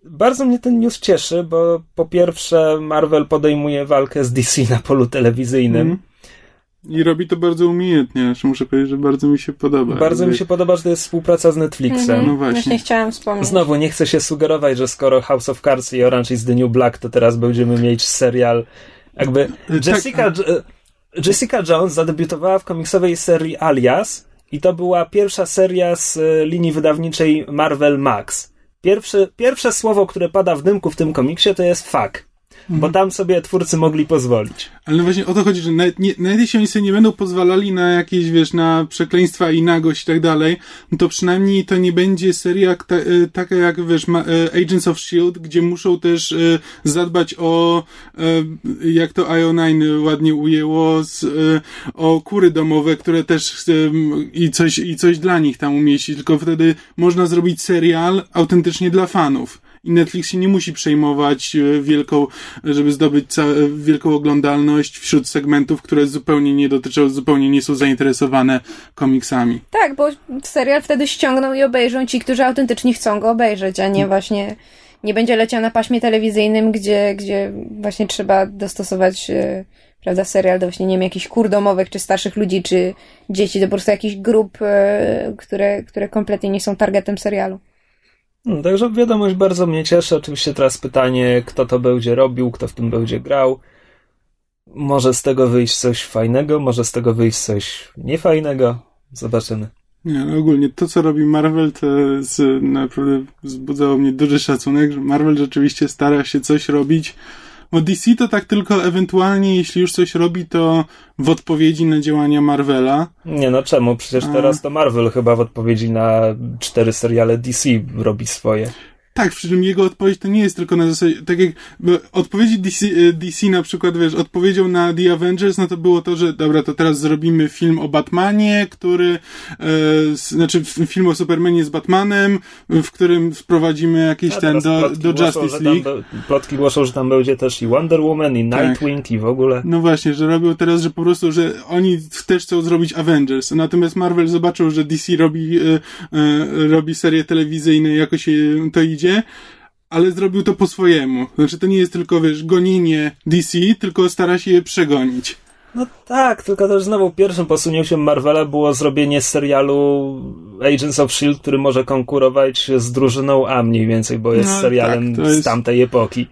Bardzo mnie ten news cieszy, bo po pierwsze Marvel podejmuje walkę z DC na polu telewizyjnym. Mhm. I robi to bardzo umiejętnie, aż muszę powiedzieć, że bardzo mi się podoba. Bardzo Jakby- mi się podoba, że to jest współpraca z Netflixem. Mhm. No właśnie. Właśnie chciałam wspomnieć. Znowu nie chcę się sugerować, że skoro House of Cards i Orange is the New Black, to teraz będziemy mieć serial. Jakby Tak, Jessica, a- Jessica Jones zadebiutowała w komiksowej serii Alias i to była pierwsza seria z e, linii wydawniczej Marvel Max. Pierwsze, słowo, które pada w dymku w tym komiksie, to jest fuck. Bo tam sobie twórcy mogli pozwolić. Ale no właśnie o to chodzi, że nawet, nie, nawet jeśli oni sobie nie będą pozwalali na jakieś, wiesz, na przekleństwa i nagość i tak dalej, no to przynajmniej to nie będzie seria ta, e, taka jak, wiesz, e, Agents of S.H.I.E.L.D., gdzie muszą też e, zadbać o, jak to IO9 ładnie ujęło, o kury domowe, które też i, coś, i coś dla nich tam umieścić, tylko wtedy można zrobić serial autentycznie dla fanów. I Netflix się nie musi przejmować e, wielką, żeby zdobyć e, wielką oglądalność wśród segmentów, które zupełnie nie dotyczą, zupełnie nie są zainteresowane komiksami. Tak, bo serial wtedy ściągną i obejrzą ci, którzy autentycznie chcą go obejrzeć, a nie właśnie nie będzie leciał na paśmie telewizyjnym, gdzie, gdzie właśnie trzeba dostosować e, prawda, serial do właśnie, nie wiem, jakichś kur domowych, czy starszych ludzi, czy dzieci, to po prostu jakichś grup, które, które kompletnie nie są targetem serialu. No, także wiadomość bardzo mnie cieszy. Oczywiście teraz pytanie, kto to będzie robił, kto w tym będzie grał. Może z tego wyjść coś fajnego, może z tego wyjść coś niefajnego. Zobaczymy. Nie, no ogólnie to, co robi Marvel, to e, naprawdę wzbudzało mnie duży szacunek, że Marvel rzeczywiście stara się coś robić. Bo DC to tak tylko ewentualnie, jeśli już coś robi, to w odpowiedzi na działania Marvela. Nie no czemu? Przecież teraz to Marvel chyba w odpowiedzi na cztery seriale DC robi swoje. Tak, przy czym jego odpowiedź to nie jest tylko na zasadzie, tak jak odpowiedzi DC, e, DC na przykład, wiesz, odpowiedzią na The Avengers, no to było to, że dobra, to teraz zrobimy film o Batmanie, który, e, znaczy film o Supermanie z Batmanem, w którym wprowadzimy jakiś ten do, do głoszą, Justice tam League. be- Plotki głoszą, że tam będzie też i Wonder Woman, i Tak. Nightwing, i w ogóle. No właśnie, że robią teraz, że po prostu, że oni też chcą zrobić Avengers. Natomiast Marvel zobaczył, że DC robi, e, e, robi serie telewizyjne jakoś to idzie, ale zrobił to po swojemu. Znaczy to nie jest tylko, wiesz, gonienie DC, tylko stara się je przegonić. No tak, tylko też znowu pierwszym posunięciem Marvela było zrobienie serialu Agents of S.H.I.E.L.D., który może konkurować z drużyną A mniej więcej, bo jest No, serialem tak, jest- z tamtej epoki.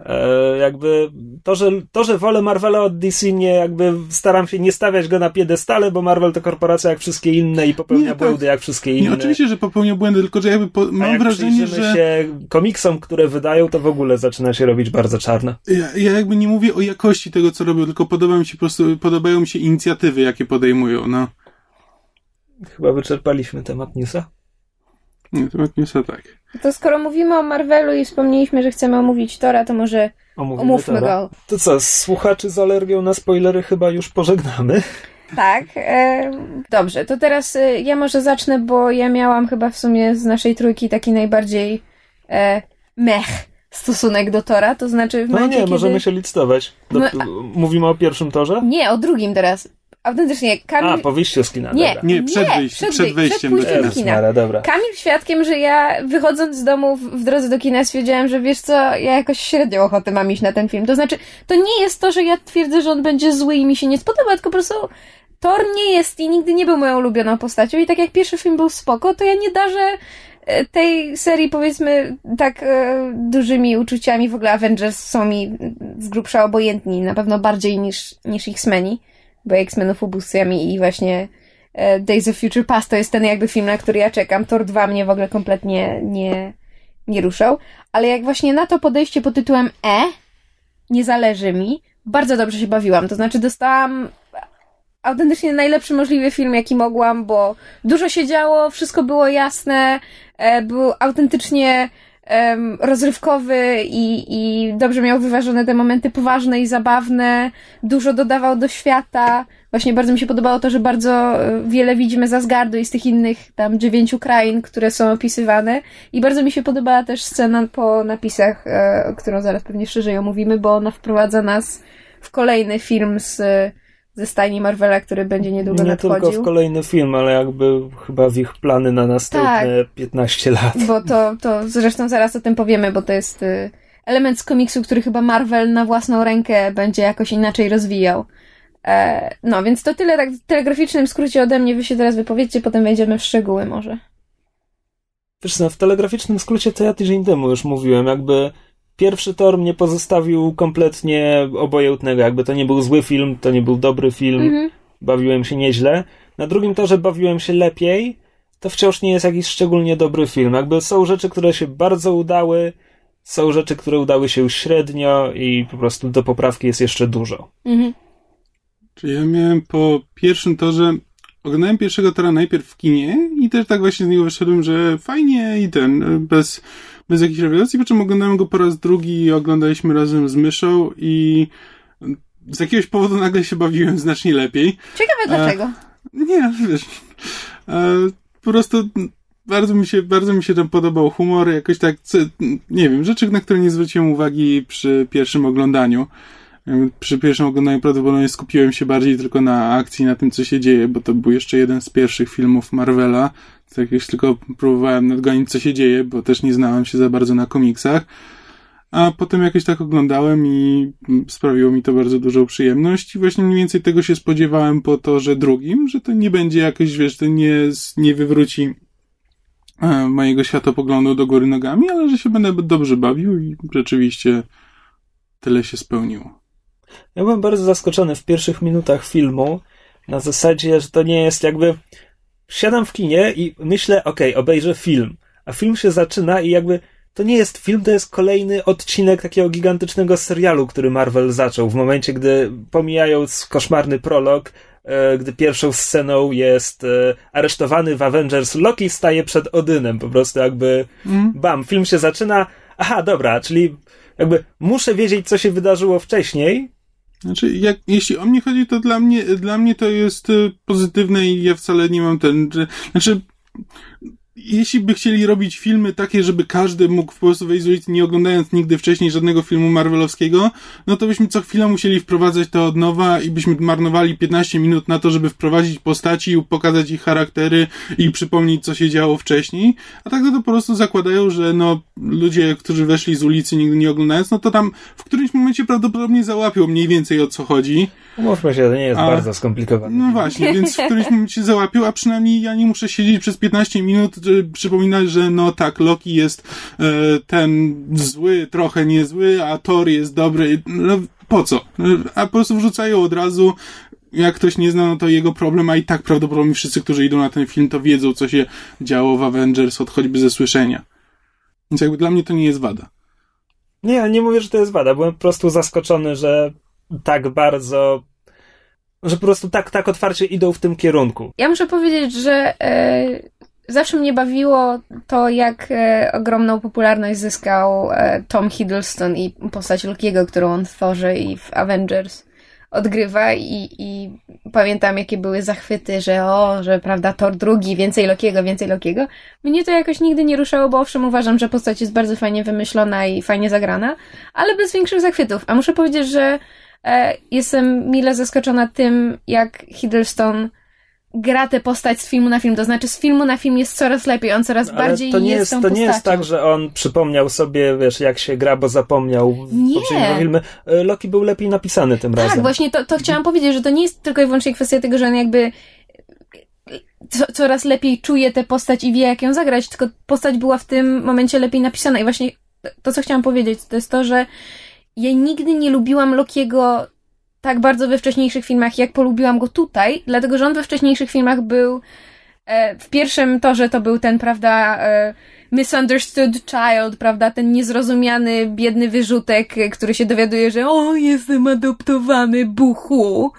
E, jakby to że, to, że wolę Marvela od DC, nie jakby staram się nie stawiać go na piedestale, bo Marvel to korporacja jak wszystkie inne i popełnia Nie, tak. błędy jak wszystkie inne. Nie, oczywiście, że popełnia błędy, tylko że jakby po, mam jak wrażenie, że się komiksom, które wydają, to w ogóle zaczyna się robić bardzo czarno. ja, ja jakby nie mówię o jakości tego, co robią, tylko podoba mi się po prostu, podobają mi się inicjatywy, jakie podejmują, no. Chyba wyczerpaliśmy temat newsa. Nie, to newsa tak. To skoro mówimy o Marvelu i wspomnieliśmy, że chcemy omówić Tora, to może Omówimy omówmy Tora. go. To co, słuchaczy z alergią na spoilery chyba już pożegnamy. Tak. E, dobrze, to teraz e, ja może zacznę, bo ja miałam chyba w sumie z naszej trójki taki najbardziej e, mech stosunek do Tora, to znaczy w No momencie, nie, kiedy... możemy się licytować. Do, No, Mówimy o pierwszym torze? Nie, o drugim teraz. Autentycznie, Kamil... A, po wyjściu z kina. Nie, dobra. Nie, przed wyjściem, przed, przed wyj- wejściem przed do pójściem do Jezus kina. Dobra. Kamil świadkiem, że ja wychodząc z domu w, w drodze do kina stwierdziłam, że wiesz co, ja jakoś średnią ochotę mam iść na ten film. To znaczy, to nie jest to, że ja twierdzę, że on będzie zły i mi się nie spodoba, tylko po prostu Thor nie jest i nigdy nie był moją ulubioną postacią i tak jak pierwszy film był spoko, to ja nie darzę e, tej serii powiedzmy tak e, dużymi uczuciami. W ogóle Avengers są mi z grubsza obojętni, na pewno bardziej niż, niż X-Meni, bo X-Menów ubóstwiam i właśnie e, Days of Future Past to jest ten jakby film, na który ja czekam. Thor 2 mnie w ogóle kompletnie nie, nie ruszał. Ale jak właśnie na to podejście pod tytułem E, nie zależy mi, bardzo dobrze się bawiłam. To znaczy dostałam autentycznie najlepszy możliwy film, jaki mogłam, bo dużo się działo, wszystko było jasne, e, był autentycznie em, rozrywkowy i, i dobrze miał wyważone te momenty poważne i zabawne, dużo dodawał do świata. Właśnie bardzo mi się podobało to, że bardzo e, wiele widzimy z Asgardu i z tych innych tam dziewięciu krain, które są opisywane. I bardzo mi się podobała też scena po napisach, e, którą zaraz pewnie szerzej omówimy, bo ona wprowadza nas w kolejny film z, ze stajni Marvela, który będzie niedługo Nie nadchodził. tylko w kolejny film, ale jakby chyba w ich plany na następne Tak. 15 lat. Bo to, to zresztą zaraz o tym powiemy, bo to jest y, element z komiksu, który chyba Marvel na własną rękę będzie jakoś inaczej rozwijał. E, no, więc to tyle tak w telegraficznym skrócie ode mnie. Wy się teraz wypowiedzcie, potem wejdziemy w szczegóły może. Wiesz no, w telegraficznym skrócie to ja tydzień temu już mówiłem, jakby pierwszy tor mnie pozostawił kompletnie obojętnego, jakby to nie był zły film, to nie był dobry film, mhm. bawiłem się nieźle. Na drugim torze bawiłem się lepiej, to wciąż nie jest jakiś szczególnie dobry film. Jakby są rzeczy, które się bardzo udały, są rzeczy, które udały się średnio i po prostu do poprawki jest jeszcze dużo. Mhm. Czyli ja miałem po pierwszym torze, oglądałem pierwszego tora najpierw w kinie i też tak właśnie z niego wyszedłem, że fajnie i ten, bez, bez jakichś rewelacji, po czym oglądałem go po raz drugi i oglądaliśmy razem z myszą i z jakiegoś powodu nagle się bawiłem znacznie lepiej. Ciekawe dlaczego. A, nie, wiesz, a, po prostu bardzo mi się, bardzo mi się tam podobał humor, jakoś tak, nie wiem, rzeczy, na które nie zwróciłem uwagi przy pierwszym oglądaniu. Przy pierwszym oglądaniu prawdopodobnie skupiłem się bardziej tylko na akcji, na tym, co się dzieje, bo to był jeszcze jeden z pierwszych filmów Marvela. Tak jakieś tylko próbowałem nadgonić, co się dzieje, bo też nie znałem się za bardzo na komiksach. A potem jakoś tak oglądałem i sprawiło mi to bardzo dużą przyjemność. I właśnie mniej więcej tego się spodziewałem po to, że drugim, że to nie będzie jakoś, wiesz, to nie, nie wywróci e, mojego światopoglądu do góry nogami, ale że się będę dobrze bawił i rzeczywiście tyle się spełniło. Ja byłem bardzo zaskoczony w pierwszych minutach filmu, na zasadzie, że to nie jest jakby. Siadam w kinie i myślę, okej, okay, obejrzę film. A film się zaczyna i jakby to nie jest film, to jest kolejny odcinek takiego gigantycznego serialu, który Marvel zaczął. W momencie, gdy pomijając koszmarny prolog, e, gdy pierwszą sceną jest e, aresztowany w Avengers, Loki staje przed Odynem. Po prostu jakby mm. bam, film się zaczyna. Aha, dobra, czyli jakby muszę wiedzieć, co się wydarzyło wcześniej, znaczy, jak, jeśli o mnie chodzi, to dla mnie, dla mnie to jest y, pozytywne i ja wcale nie mam ten, znaczy, jeśli by chcieli robić filmy takie, żeby każdy mógł po prostu wejść z ulicy, nie oglądając nigdy wcześniej żadnego filmu Marvelowskiego, no to byśmy co chwilę musieli wprowadzać to od nowa i byśmy marnowali 15 minut na to, żeby wprowadzić postaci, pokazać ich charaktery i przypomnieć, co się działo wcześniej. A tak to po prostu zakładają, że no, ludzie, którzy weszli z ulicy nigdy nie oglądając, no to tam w którymś momencie prawdopodobnie załapią mniej więcej o co chodzi. Mówmy się, to nie jest a, bardzo skomplikowane. No właśnie, więc w którymś momencie załapią, a przynajmniej ja nie muszę siedzieć przez 15 minut, przypominać, że no tak, Loki jest e, ten zły, trochę niezły, a Thor jest dobry. No po co? A po prostu wrzucają od razu jak ktoś nie zna, no to jego problem, a i tak prawdopodobnie wszyscy, którzy idą na ten film, to wiedzą, co się działo w Avengers, od choćby ze słyszenia. Więc jakby dla mnie to nie jest wada. Nie, ale nie mówię, że to jest wada. Byłem po prostu zaskoczony, że tak bardzo że po prostu tak, tak otwarcie idą w tym kierunku. Ja muszę powiedzieć, że e, zawsze mnie bawiło to, jak e, ogromną popularność zyskał e, Tom Hiddleston i postać Lokiego, którą on tworzy i w Avengers odgrywa i, i pamiętam, jakie były zachwyty, że o, że prawda, Thor drugi, więcej Lokiego, więcej Lokiego. Mnie to jakoś nigdy nie ruszało, bo owszem uważam, że postać jest bardzo fajnie wymyślona i fajnie zagrana, ale bez większych zachwytów. A muszę powiedzieć, że e, jestem mile zaskoczona tym, jak Hiddleston gra tę postać z filmu na film. To znaczy, z filmu na film jest coraz lepiej, on coraz Ale bardziej to nie jest, jest To nie jest tak, że on przypomniał sobie, wiesz, jak się gra, bo zapomniał nie. filmy. E, Loki był lepiej napisany tym tak, razem. Tak, właśnie to, to chciałam powiedzieć, że to nie jest tylko i wyłącznie kwestia tego, że on jakby co, coraz lepiej czuje tę postać i wie, jak ją zagrać, tylko postać była w tym momencie lepiej napisana. I właśnie to, co chciałam powiedzieć, to jest to, że ja nigdy nie lubiłam Lokiego tak bardzo we wcześniejszych filmach, jak polubiłam go tutaj, dlatego że on we wcześniejszych filmach był e, w pierwszym torze to był ten, prawda, e, misunderstood child, prawda, ten niezrozumiany, biedny wyrzutek, który się dowiaduje, że o, jestem adoptowany, buchu,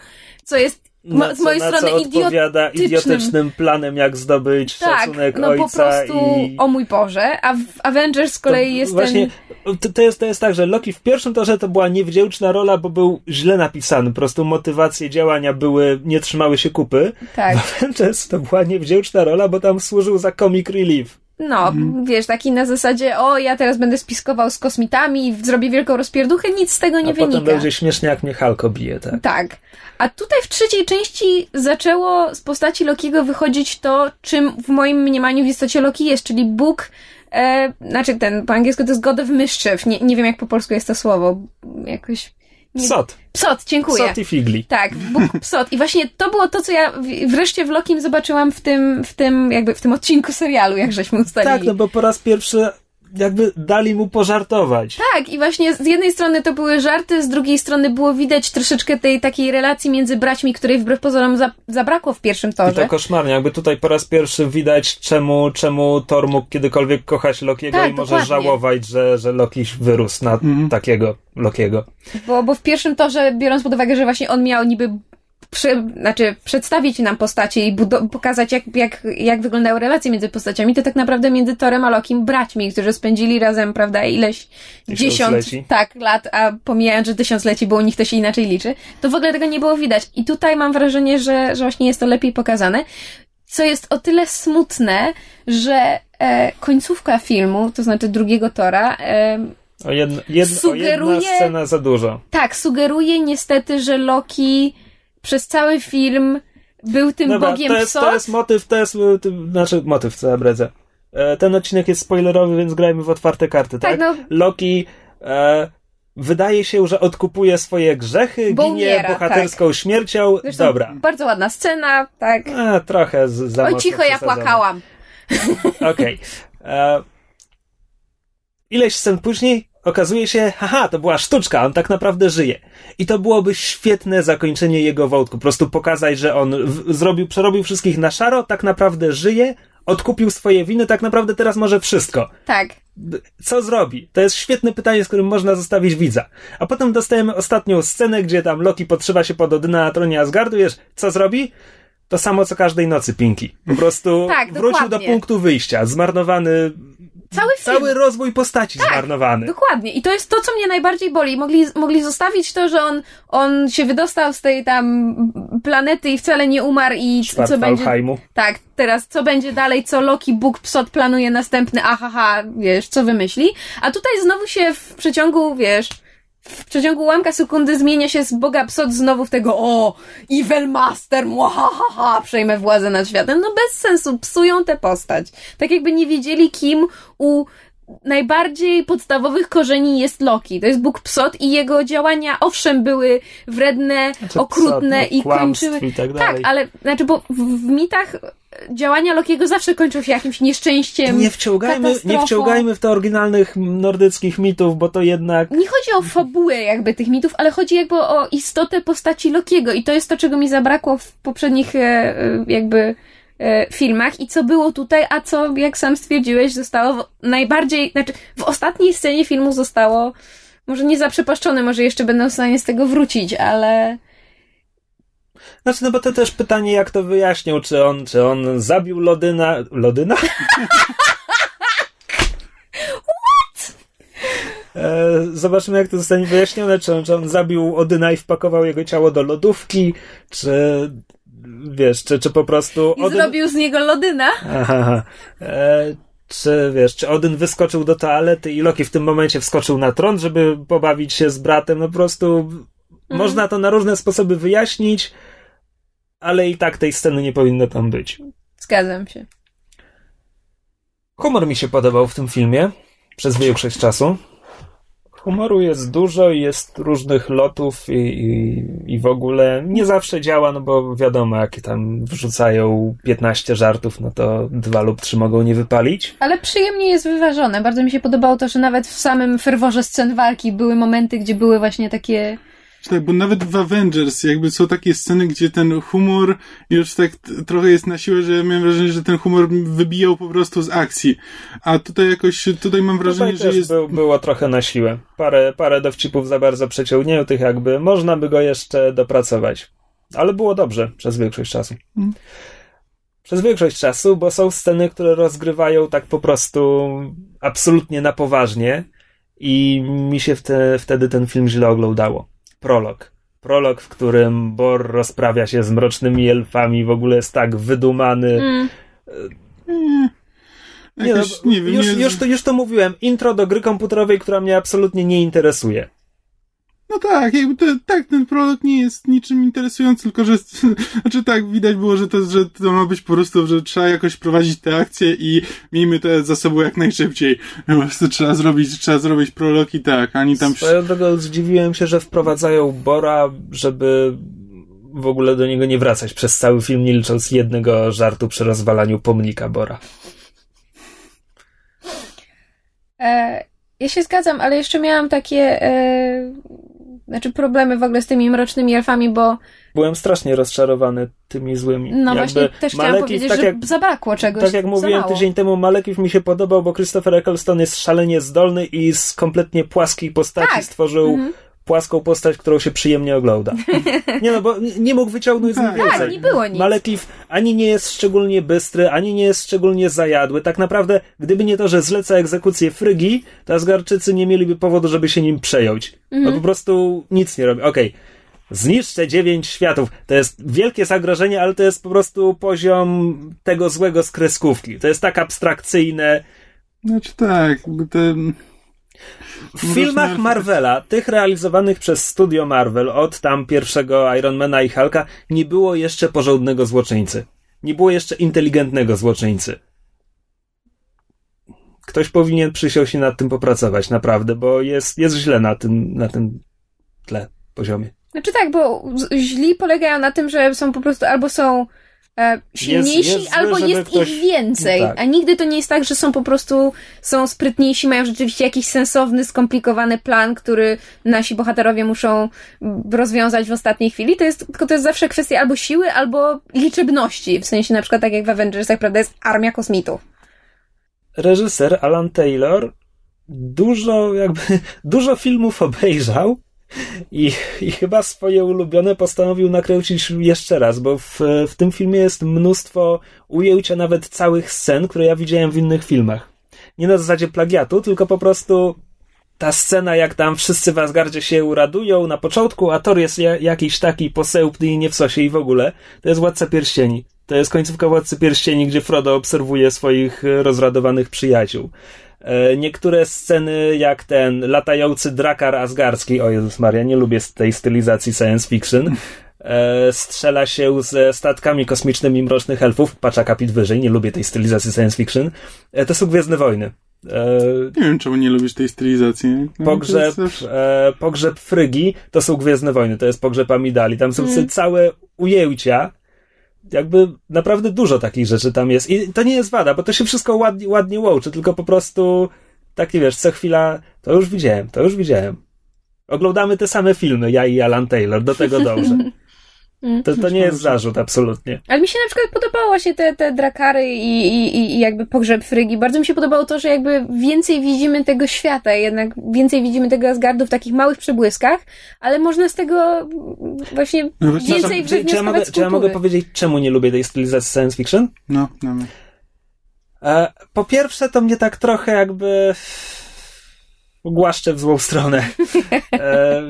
co jest na z mojej strony odpowiada idiotycznym planem, jak zdobyć tak, szacunek no ojca. po prostu, i... o mój Boże, a w Avengers z kolei to jest właśnie, ten... To, to, jest, to jest tak, że Loki w pierwszym torze to była niewdzięczna rola, bo był źle napisany, po prostu motywacje działania były, nie trzymały się kupy. Tak. W Avengers to była niewdzięczna rola, bo tam służył za comic relief. No, mhm. wiesz, taki na zasadzie, o, ja teraz będę spiskował z kosmitami, zrobię wielką rozpierduchę, nic z tego nie A wynika. potem będzie śmiesznie, jak mnie Halko bije, tak? Tak. A tutaj w trzeciej części zaczęło z postaci Lokiego wychodzić to, czym w moim mniemaniu w istocie Loki jest, czyli Bóg, e, znaczy ten, po angielsku to jest God of Mischief, nie, nie wiem jak po polsku jest to słowo, jakoś Nie- Psot. Psot, dziękuję. Psot i figli. Tak, Bóg [LAUGHS] Psot. I właśnie to było to, co ja wreszcie w Lokim zobaczyłam w tym, w tym, jakby w tym odcinku serialu, jak żeśmy ustalili. Tak, no bo po raz pierwszy jakby dali mu pożartować. Tak, i właśnie z jednej strony to były żarty, z drugiej strony było widać troszeczkę tej takiej relacji między braćmi, której wbrew pozorom za, zabrakło w pierwszym I to torze. koszmarnie, jakby tutaj po raz pierwszy widać, czemu, czemu Thor mógł kiedykolwiek kochać Lokiego Tak, i może dokładnie. żałować, że, że Loki wyrósł na takiego Lokiego. Bo, bo w pierwszym torze, biorąc pod uwagę, że właśnie on miał niby prze, znaczy przedstawić nam postacie i pokazać, jak, jak, jak wyglądały relacje między postaciami, to tak naprawdę między Torem a Lokim braćmi, którzy spędzili razem, prawda, ileś dziesiąt tak, lat, a pomijając, że tysiącleci, bo u nich to się inaczej liczy, to w ogóle tego nie było widać. I tutaj mam wrażenie, że, że właśnie jest to lepiej pokazane. Co jest o tyle smutne, że e, końcówka filmu, to znaczy drugiego Tora, e, O, jedna, jedna, o Sugeruje- jedna scena za dużo. tak, sugeruje niestety, że Loki przez cały film był tym Dobra, bogiem to jest, to jest motyw, to jest, y, znaczy motyw, co ja bredzę. E, Ten odcinek jest spoilerowy, więc grajmy w otwarte karty, tak? Tak, no. Loki e, wydaje się, że odkupuje swoje grzechy, Bo ginie umiera, bohaterską śmiercią. Zresztą Dobra. Bardzo ładna scena, tak. A, trochę z, za Oj, cicho, ja płakałam. Okej. E, Ileś scen później okazuje się, haha, to była sztuczka, on tak naprawdę żyje. I to byłoby świetne zakończenie jego wątku. Po prostu pokazać, że on w, zrobił, przerobił wszystkich na szaro, tak naprawdę żyje, odkupił swoje winy, tak naprawdę teraz może wszystko. Tak. Co zrobi? To jest świetne pytanie, z którym można zostawić widza. A potem dostajemy ostatnią scenę, gdzie tam Loki podszywa się pod Odyna na tronie Asgardu, wiesz, co zrobi? To samo co każdej nocy, Pinki. Po prostu Tak, wrócił dokładnie. do punktu wyjścia. Zmarnowany. Cały film. Cały rozwój postaci zmarnowany. Dokładnie. I to jest to, co mnie najbardziej boli. Mogli, mogli zostawić to, że on, on się wydostał z tej tam planety i wcale nie umarł i co będzie... Tak, teraz co będzie dalej, co Loki, Bóg, Psot planuje następny, ahaha, wiesz, co wymyśli. A tutaj znowu się w przeciągu, wiesz, w przeciągu ułamka sekundy zmienia się z Boga Psot znowu w tego, o, Evil Master, muahaha, przejmę władzę nad światem. No bez sensu, psują tę postać. Tak jakby nie wiedzieli, kim u najbardziej podstawowych korzeni jest Loki. To jest Bóg Psot i jego działania, owszem, były wredne, Znaczy, okrutne psot, no, i kończyły... i tak tak, dalej. ale, znaczy, bo w, w mitach działania Lokiego zawsze kończą się jakimś nieszczęściem, Nie wciągajmy, nie wciągajmy w te oryginalnych nordyckich mitów, bo to jednak. Nie chodzi o fabułę jakby tych mitów, ale chodzi jakby o istotę postaci Lokiego i to jest to, czego mi zabrakło w poprzednich e, e, jakby e, filmach i co było tutaj, a co, jak sam stwierdziłeś, zostało w najbardziej, znaczy w ostatniej scenie filmu zostało może nie zaprzepaszczone, może jeszcze będą w stanie z tego wrócić, ale Znaczy, no bo to też pytanie, jak to wyjaśnią, czy on, czy on zabił Lodyna. Lodyna? [LAUGHS] E, Zobaczymy, jak to zostanie wyjaśnione. Czy on, czy on zabił Odyna i wpakował jego ciało do lodówki, czy wiesz, czy, czy po prostu. i zrobił z niego Lodyna. Aha. E, czy wiesz, czy Odyn wyskoczył do toalety i Loki w tym momencie wskoczył na tron, żeby pobawić się z bratem? No po prostu można to na różne sposoby wyjaśnić, ale i tak tej sceny nie powinno tam być. Zgadzam się. Humor mi się podobał w tym filmie przez większość czasu. Humoru jest dużo i jest różnych lotów i, i, i w ogóle nie zawsze działa, no bo wiadomo, jak tam wrzucają 15 żartów, no to dwa lub trzy mogą nie wypalić. Ale przyjemnie jest wyważone. Bardzo mi się podobało to, że nawet w samym ferworze scen walki były momenty, gdzie były właśnie takie Tak, bo nawet w Avengers jakby są takie sceny, gdzie ten humor już tak trochę jest na siłę, że miałem wrażenie, że ten humor wybijał po prostu z akcji. A tutaj jakoś, tutaj mam wrażenie, Tutaj że jest... był, było trochę na siłę. Parę, parę dowcipów za bardzo przeciągniętych, jakby można by go jeszcze dopracować. Ale było dobrze przez większość czasu. Mm. Przez większość czasu, bo są sceny, które rozgrywają tak po prostu absolutnie na poważnie i mi się wte, wtedy ten film źle oglądało. Prolog. Prolog, w którym Bor rozprawia się z mrocznymi elfami, w ogóle jest tak wydumany. mm, Nie, no, nie wiem, już, nie... już, to, już to mówiłem. Intro do gry komputerowej, która mnie absolutnie nie interesuje. No tak, jakby to, tak, ten prolog nie jest niczym interesujący, tylko że, [LAUGHS] znaczy tak, widać było, że to, że to ma być po prostu, że trzeba jakoś prowadzić te akcje i miejmy to za sobą jak najszybciej. [LAUGHS] Po prostu trzeba zrobić, trzeba zrobić prolog i tak, ani tam... Swoją drogą zdziwiłem się, że wprowadzają Bora, żeby w ogóle do niego nie wracać przez cały film, nie licząc jednego żartu przy rozwalaniu pomnika Bora. E, ja się zgadzam, ale jeszcze miałam takie e, znaczy problemy w ogóle z tymi mrocznymi elfami, bo Byłem strasznie rozczarowany tymi złymi. no Jakby właśnie też chciałam Malekith, powiedzieć, tak że jak, zabrakło czegoś. tak jak mówiłem tydzień temu, Malekith mi się podobał, bo Christopher Eccleston jest szalenie zdolny i z kompletnie płaskiej postaci Tak. stworzył Mhm. Płaską postać, którą się przyjemnie ogląda. [LAUGHS] Nie no, bo nie mógł wyciągnąć z niej Tak. więcej. Tak, nie było nic. Malekith ani nie jest szczególnie bystry, ani nie jest szczególnie zajadły. Tak naprawdę, gdyby nie to, że zleca egzekucję Frygi, to Asgardczycy nie mieliby powodu, żeby się nim przejąć. Mhm. No po prostu nic nie robi. Okej. Zniszczę dziewięć światów. To jest wielkie zagrożenie, ale to jest po prostu poziom tego złego z kreskówki. To jest tak abstrakcyjne. Znaczy tak, jakby te... W filmach. Marvela, tych realizowanych przez studio Marvel, od tam pierwszego Ironmana i Hulka, nie było jeszcze porządnego złoczyńcy. Nie było jeszcze inteligentnego złoczyńcy. Ktoś powinien przysiął się nad tym popracować, naprawdę, bo jest, jest źle na tym, na tym tle, poziomie. Znaczy tak, bo źli polegają na tym, że są po prostu albo są silniejsi, jest złe, albo żeby jest ktoś- ich więcej. Tak. A nigdy to nie jest tak, że są po prostu są sprytniejsi, mają rzeczywiście jakiś sensowny, skomplikowany plan, który nasi bohaterowie muszą rozwiązać w ostatniej chwili. To jest, tylko to jest zawsze kwestia albo siły, albo liczebności. W sensie na przykład tak jak w Avengersach, prawda, jest armia kosmitów. reżyser Alan Taylor dużo jakby [LAUGHS] dużo filmów obejrzał i, i chyba swoje ulubione postanowił nakręcić jeszcze raz, bo w, w tym filmie jest mnóstwo ujęcia nawet całych scen, które ja widziałem w innych filmach. Nie na zasadzie plagiatu, tylko po prostu ta scena, jak tam wszyscy w Asgardzie się uradują na początku, a Thor jest ja, jakiś taki posełpny i nie w sosie i w ogóle, to jest Władca Pierścieni. To jest końcówka Władcy Pierścieni, gdzie Frodo obserwuje swoich e, rozradowanych przyjaciół. E, Niektóre sceny, jak ten latający drakar asgardzki, o Jezus Maria, nie lubię tej stylizacji science fiction, e, strzela się ze statkami kosmicznymi mrocznych elfów, patrz akapit wyżej, nie lubię tej stylizacji science fiction, e, to są Gwiezdne Wojny. Nie wiem, czemu nie lubisz tej stylizacji. No, Pogrzeb, zawsze- pogrzeb Frygi to są Gwiezdne Wojny, to jest pogrzeb Amidali. Tam są Mm. całe ujęcia. Jakby naprawdę dużo takich rzeczy tam jest. I to nie jest wada, bo to się wszystko ładnie, ładnie łączy, tylko po prostu taki wiesz, co chwila to już widziałem, to już widziałem. Oglądamy te same filmy, ja i Alan Taylor, do tego dobrze. [LAUGHS] Mm. To, to nie jest zarzut, absolutnie. Ale mi się na przykład podobało właśnie te, te drakary i, i, i- jakby pogrzeb Frygi. Bardzo mi się podobało to, że jakby więcej widzimy tego świata, jednak więcej widzimy tego Asgardu w takich małych przebłyskach, ale można z tego właśnie No więcej czy, czy, ja mogę, czy ja mogę powiedzieć, czemu nie lubię tej stylizacji science fiction? No, no. E, po pierwsze, to mnie tak trochę jakby głaszcze w złą stronę. [LAUGHS] E,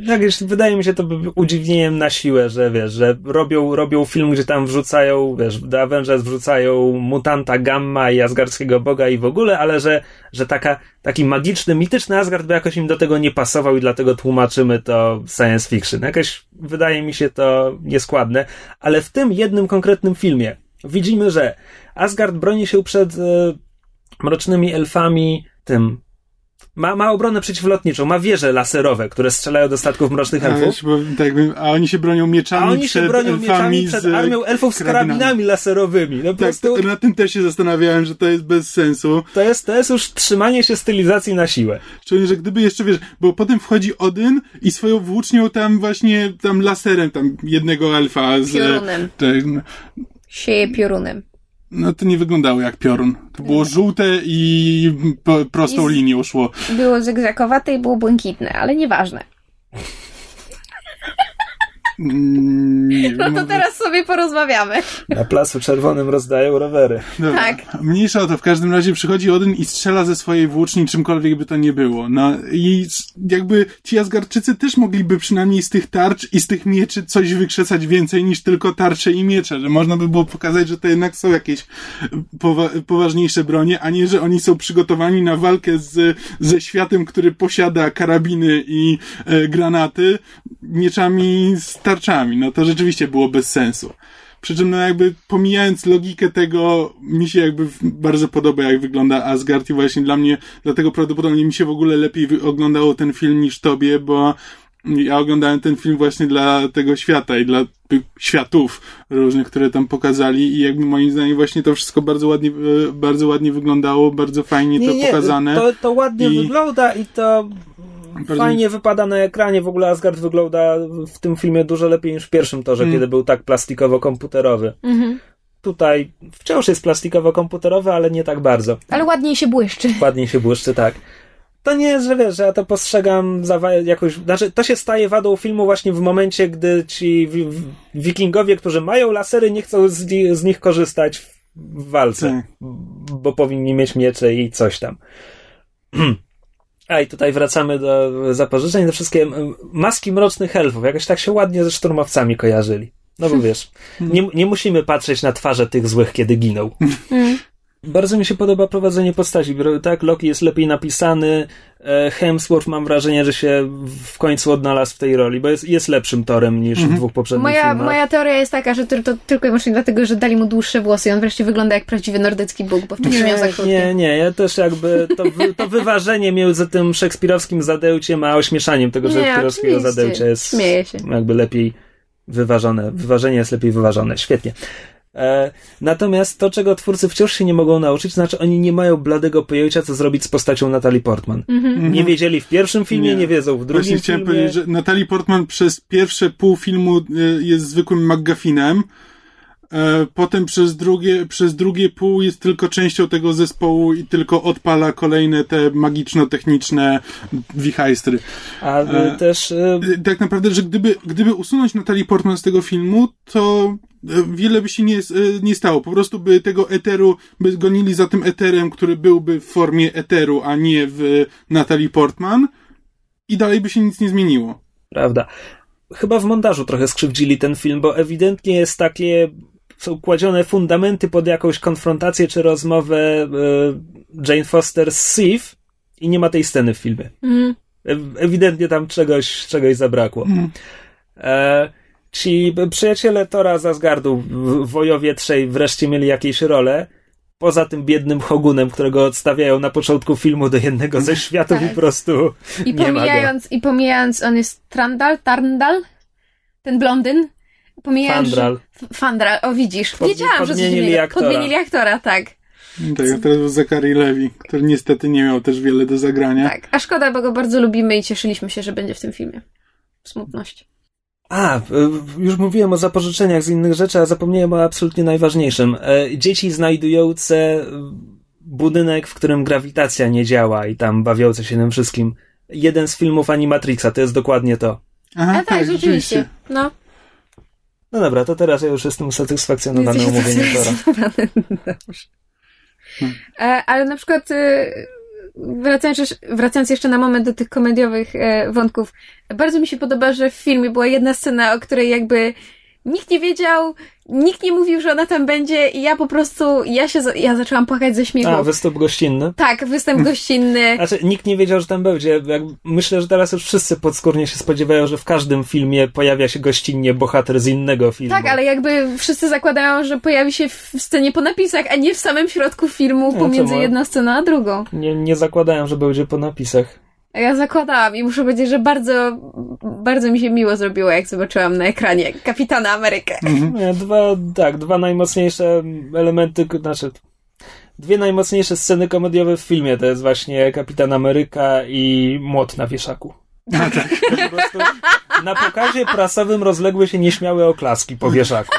jakieś, wydaje mi się to udziwnieniem na siłę, że wiesz, że robią, robią film, gdzie tam wrzucają, wiesz, The Avengers wrzucają mutanta Gamma i asgardzkiego boga i w ogóle, ale że, że taka, taki magiczny, mityczny Asgard by jakoś im do tego nie pasował i dlatego tłumaczymy to science fiction. Jakoś wydaje mi się to nieskładne, ale w tym jednym konkretnym filmie widzimy, że Asgard broni się przed e, mrocznymi elfami, tym. Ma, ma obronę przeciwlotniczą, ma wieże laserowe, które strzelają do statków mrocznych A, elfów. powiem tak, a oni się bronią mieczami A oni przed się bronią mieczami przed z armią elfów z karabinami. karabinami laserowymi. No po Tak, prostu na tym też się zastanawiałem, że to jest bez sensu. to jest, to jest już trzymanie się stylizacji na siłę. Szczególnie, że gdyby jeszcze, wiesz, bo potem wchodzi Odyn i swoją włócznią tam właśnie, tam laserem tam jednego elfa z... Piorunem. Tak, Sieje piorunem. No to nie wyglądało jak piorun. To było żółte i prostą I z- linią szło. Było zegzakowate i było błękitne, ale nieważne. Mm, No to teraz sobie porozmawiamy. Na placu czerwonym rozdają rowery. Dobra. Tak. Mniejsza o to, w każdym razie przychodzi Odyn i strzela ze swojej włóczni, czymkolwiek by to nie było. No i jakby ci Asgardczycy też mogliby przynajmniej z tych tarcz i z tych mieczy coś wykrzesać więcej niż tylko tarcze i miecze, że można by było pokazać, że to jednak są jakieś powa- poważniejsze bronie, a nie, że oni są przygotowani na walkę z, ze światem, który posiada karabiny i e, granaty, mieczami z tarczami. No to rzeczywiście było bez sensu. Przy czym, no jakby pomijając logikę tego, mi się jakby bardzo podoba, jak wygląda Asgard i właśnie dla mnie, dlatego prawdopodobnie mi się w ogóle lepiej oglądało ten film niż tobie, bo ja oglądałem ten film właśnie dla tego świata i dla tych światów różnych, które tam pokazali i jakby moim zdaniem właśnie to wszystko bardzo ładnie, e, bardzo ładnie wyglądało, bardzo fajnie to pokazane. To, to ładnie I- wygląda i to fajnie wypada na ekranie. W ogóle Asgard wygląda w tym filmie dużo lepiej niż w pierwszym torze, Mm. kiedy był tak plastikowo-komputerowy. Mhm. Tutaj wciąż jest plastikowo-komputerowy, ale nie tak bardzo. Ale ładniej się błyszczy. Ładnie się błyszczy, tak. To nie jest, że wiesz, że ja to postrzegam za jakoś. Znaczy, to się staje wadą filmu właśnie w momencie, gdy ci wi- wi- wikingowie, którzy mają lasery, nie chcą z, z nich korzystać w, w walce, Tak. bo powinni mieć miecze i coś tam. [CLEARS THROAT] A i tutaj wracamy do zapożyczeń. Te wszystkie m, maski mrocznych elfów, jakoś tak się ładnie ze szturmowcami kojarzyli. No bo [LAUGHS] wiesz, nie, nie musimy patrzeć na twarze tych złych, kiedy giną. Mm. Bardzo mi się podoba prowadzenie postaci. Bro- Tak, Loki jest lepiej napisany. e, Hemsworth mam wrażenie, że się w końcu odnalazł w tej roli, bo jest, jest lepszym torem niż w dwóch poprzednich Moja, filmach. moja teoria jest taka, że to, to tylko i wyłącznie dlatego, że dali mu dłuższe włosy i on wreszcie wygląda jak prawdziwy nordycki bóg, bo wcześniej miał za Nie, krótkie. nie, nie, ja też jakby to, to wyważenie między tym szekspirowskim zadełciem a ośmieszaniem tego Nie, szekspirowskiego zadełcia jest jakby lepiej wyważone. Wyważenie jest lepiej wyważone. Świetnie. E, natomiast to, czego twórcy wciąż się nie mogą nauczyć, znaczy oni nie mają bladego pojęcia, co zrobić z postacią Natalie Portman. Nie wiedzieli w pierwszym filmie, nie, Nie. wiedzą w drugim Właśnie chciałem filmie. powiedzieć, że Natalie Portman przez pierwsze pół filmu e, jest zwykłym McGuffinem, potem przez drugie, przez drugie pół jest tylko częścią tego zespołu i tylko odpala kolejne te magiczno-techniczne wichajstry. A e, E, też e, E, Tak naprawdę, że gdyby, gdyby usunąć Natalie Portman z tego filmu, to e, wiele by się nie, e, nie stało. Po prostu by tego eteru, by gonili za tym eterem, który byłby w formie eteru, a nie w Natalie Portman i dalej by się nic nie zmieniło. Prawda. Chyba w montażu trochę skrzywdzili ten film, bo ewidentnie jest takie. Są kładzione fundamenty pod jakąś konfrontację czy rozmowę e, Jane Foster z Sif i nie ma tej sceny w filmie. Mm. E- Ewidentnie tam czegoś, czegoś zabrakło. E, ci przyjaciele Tora z Asgardu, w- wojowie trzej, wreszcie mieli jakieś role. Poza tym biednym Hogunem, którego odstawiają na początku filmu do jednego ze światów Tak. i po prostu I nie ma go. pomijając, I pomijając, on jest Trandal, Tarndal, ten blondyn. Pomijając, Fandral. F- Fandral, o widzisz. Pod- Wiedziałam, że innego. aktora. Podmienili aktora, tak. Tak, a teraz był Zachary Levi, który niestety nie miał też wiele do zagrania. Tak. A szkoda, bo go bardzo lubimy i cieszyliśmy się, że będzie w tym filmie. Smutność. A, y, już mówiłem o zapożyczeniach z innych rzeczy, a zapomniałem o absolutnie najważniejszym. E, Dzieci znajdujące budynek, w którym grawitacja nie działa i tam bawiące się tym wszystkim. Jeden z filmów Animatrixa, to jest dokładnie to. Aha, A tak, rzeczywiście. No. No dobra, to teraz ja już jestem usatysfakcjonowany Jesteś omówieniem Tora. [LAUGHS] E, ale na przykład e, wracając, jeszcze- wracając jeszcze na moment do tych komediowych e, wątków, bardzo mi się podoba, że w filmie była jedna scena, o której jakby nikt nie wiedział, nikt nie mówił, że ona tam będzie i ja po prostu, ja się, ja zaczęłam płakać ze śmiechu. A, występ gościnny. tak, występ [LAUGHS] gościnny. Znaczy, nikt nie wiedział, że tam będzie. Jak, myślę, że teraz już wszyscy podskórnie się spodziewają, że w każdym filmie pojawia się gościnnie bohater z innego filmu. Tak, ale jakby wszyscy zakładają, że pojawi się w scenie po napisach, a nie w samym środku filmu No, pomiędzy jedną sceną a drugą. Nie, nie zakładałem, że będzie po napisach. Ja zakładałam i muszę powiedzieć, że bardzo, bardzo mi się miło zrobiło, jak zobaczyłam na ekranie Kapitana Amerykę. Nie, dwa, tak, dwa najmocniejsze elementy, znaczy dwie najmocniejsze sceny komediowe w filmie to jest właśnie Kapitan Ameryka i młot na wieszaku. Po prostu na pokazie prasowym rozległy się nieśmiałe oklaski po wieszaku.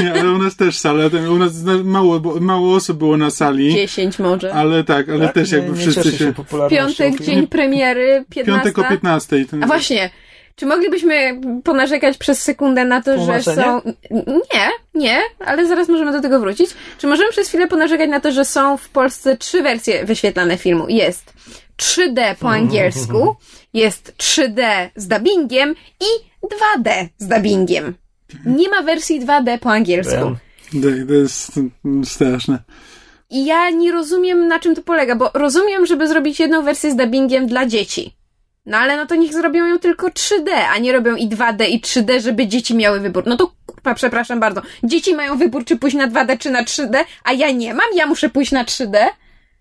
Nie, ale u nas też sala, u nas mało, bo- mało osób było na sali, Dziesięć może. ale tak, ale Tak? też Nie- jakby nie wszyscy się... Piątek, dzień premiery, 15. Piątek o 15. Ten... A właśnie, czy moglibyśmy ponarzekać przez sekundę na to, że są... Nie, nie, ale zaraz możemy do tego wrócić. Czy możemy przez chwilę ponarzekać na to, że są w Polsce trzy wersje wyświetlane filmu? Jest 3D po angielsku, jest 3D z dubbingiem i 2D z dubbingiem. Nie ma wersji 2D po angielsku. To, jest straszne. I ja nie rozumiem, na czym to polega, bo rozumiem, żeby zrobić jedną wersję z dubbingiem dla dzieci. No ale no to niech zrobią ją tylko 3D, a nie robią i 2D i 3D, żeby dzieci miały wybór. No to kurwa, przepraszam bardzo. Dzieci mają wybór, czy pójść na 2D, czy na 3D, a ja nie mam, ja muszę pójść na 3D.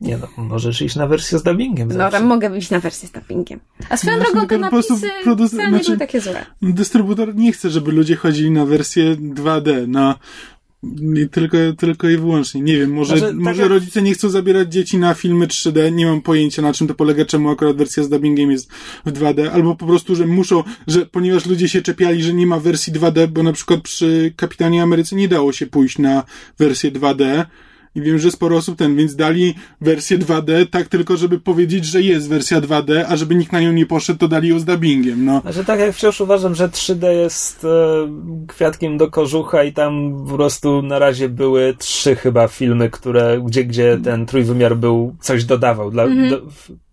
Nie no, możesz iść na wersję z dubbingiem. No zawsze. tam mogę wyjść na wersję z dubbingiem. A swoją No drogą te właśnie, po prostu napisy produc- wcale nie znaczy- były takie złe. Dystrybutor nie chce, żeby ludzie chodzili na wersję 2D, no. I tylko, tylko i wyłącznie. Nie wiem, może, Znaczy, tak może jak- rodzice nie chcą zabierać dzieci na filmy 3D, nie mam pojęcia na czym to polega, czemu akurat wersja z dubbingiem jest w 2D, albo po prostu, że muszą, że ponieważ ludzie się czepiali, że nie ma wersji 2D, bo na przykład przy Kapitanie Ameryce nie dało się pójść na wersję 2D, i wiem, że sporo osób ten, więc dali wersję 2D, tak tylko, żeby powiedzieć, że jest wersja 2D, a żeby nikt na nią nie poszedł, to dali ją z dubbingiem, no. Znaczy tak jak wciąż uważam, że 3D jest e, kwiatkiem do kożucha i tam po prostu na razie były trzy chyba filmy, które, gdzie, gdzie ten trójwymiar był, coś dodawał dla, Mhm. do,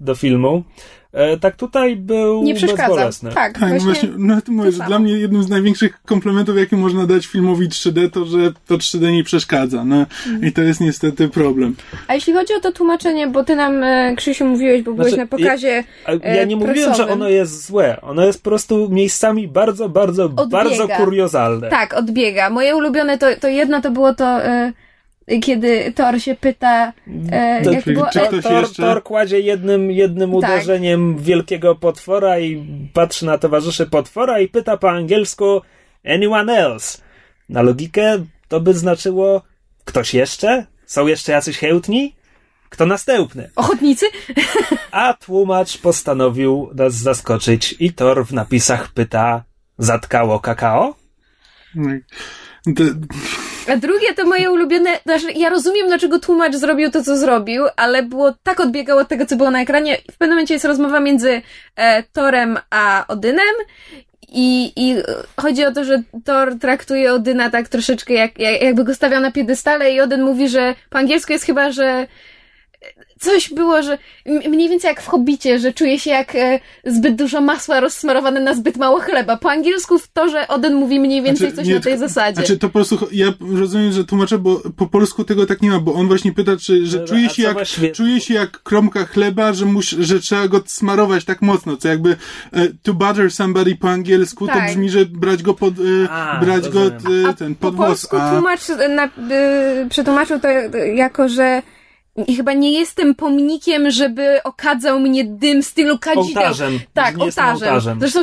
do filmu. E, tak tutaj był Nie przeszkadza. bezbolesny. Tak, Tak, właśnie. właśnie, no to mówię, to że dla mnie jednym z największych komplementów, jaki można dać filmowi 3D, to że to 3D nie przeszkadza, no Mhm. i to jest niestety problem. A jeśli chodzi o to tłumaczenie, bo ty nam, e, Krzysiu, mówiłeś, bo byłeś Znaczy, na pokazie Ja e, nie mówiłem, że ono jest złe. Ono jest po prostu miejscami bardzo, bardzo, Odbiega. bardzo kuriozalne. Tak, odbiega. Moje ulubione to, to jedno to było to, kiedy Thor się pyta, e, To- jak było, czy e, ktoś Thor, jeszcze? Thor kładzie jednym, jednym Tak. uderzeniem wielkiego potwora i patrzy na towarzyszy potwora i pyta po angielsku anyone else. Na logikę to by znaczyło ktoś jeszcze? Są jeszcze jacyś chętni? Kto następny? ochotnicy? A tłumacz postanowił nas zaskoczyć i Thor w napisach pyta zatkało kakao? No A drugie to moje ulubione, znaczy ja rozumiem dlaczego tłumacz zrobił to, co zrobił, ale było tak odbiegało od tego, co było na ekranie. W pewnym momencie jest rozmowa między e, Torem a Odynem i, i chodzi o to, że Thor traktuje Odyna tak troszeczkę jak, jak, jakby go stawiał na piedestale i Odyn mówi, że po angielsku jest chyba, że coś było, że mniej więcej jak w Hobbicie, że czuje się jak e, zbyt dużo masła rozsmarowane na zbyt mało chleba. Po angielsku w to, że Odyn mówi mniej więcej Znaczy, coś nie, na tej tylko- zasadzie. Znaczy to po prostu, ja rozumiem, że tłumaczę, bo po polsku tego tak nie ma, bo on właśnie pyta, czy, że czuje się jak, czuje się jak kromka chleba, że mus, że trzeba go smarować tak mocno, co jakby e, to butter somebody po angielsku, to Tak. brzmi, że brać go pod, e, A, brać go rozumiem. e, A ten, po pod włos, polsku a... tłumacz na, y, przetłumaczył to jako, że i chyba nie jestem pomnikiem, żeby okadzał mnie dym stylu kadzideł. Ołtarzem. Tak, Nie ołtarzem. ołtarzem. Zresztą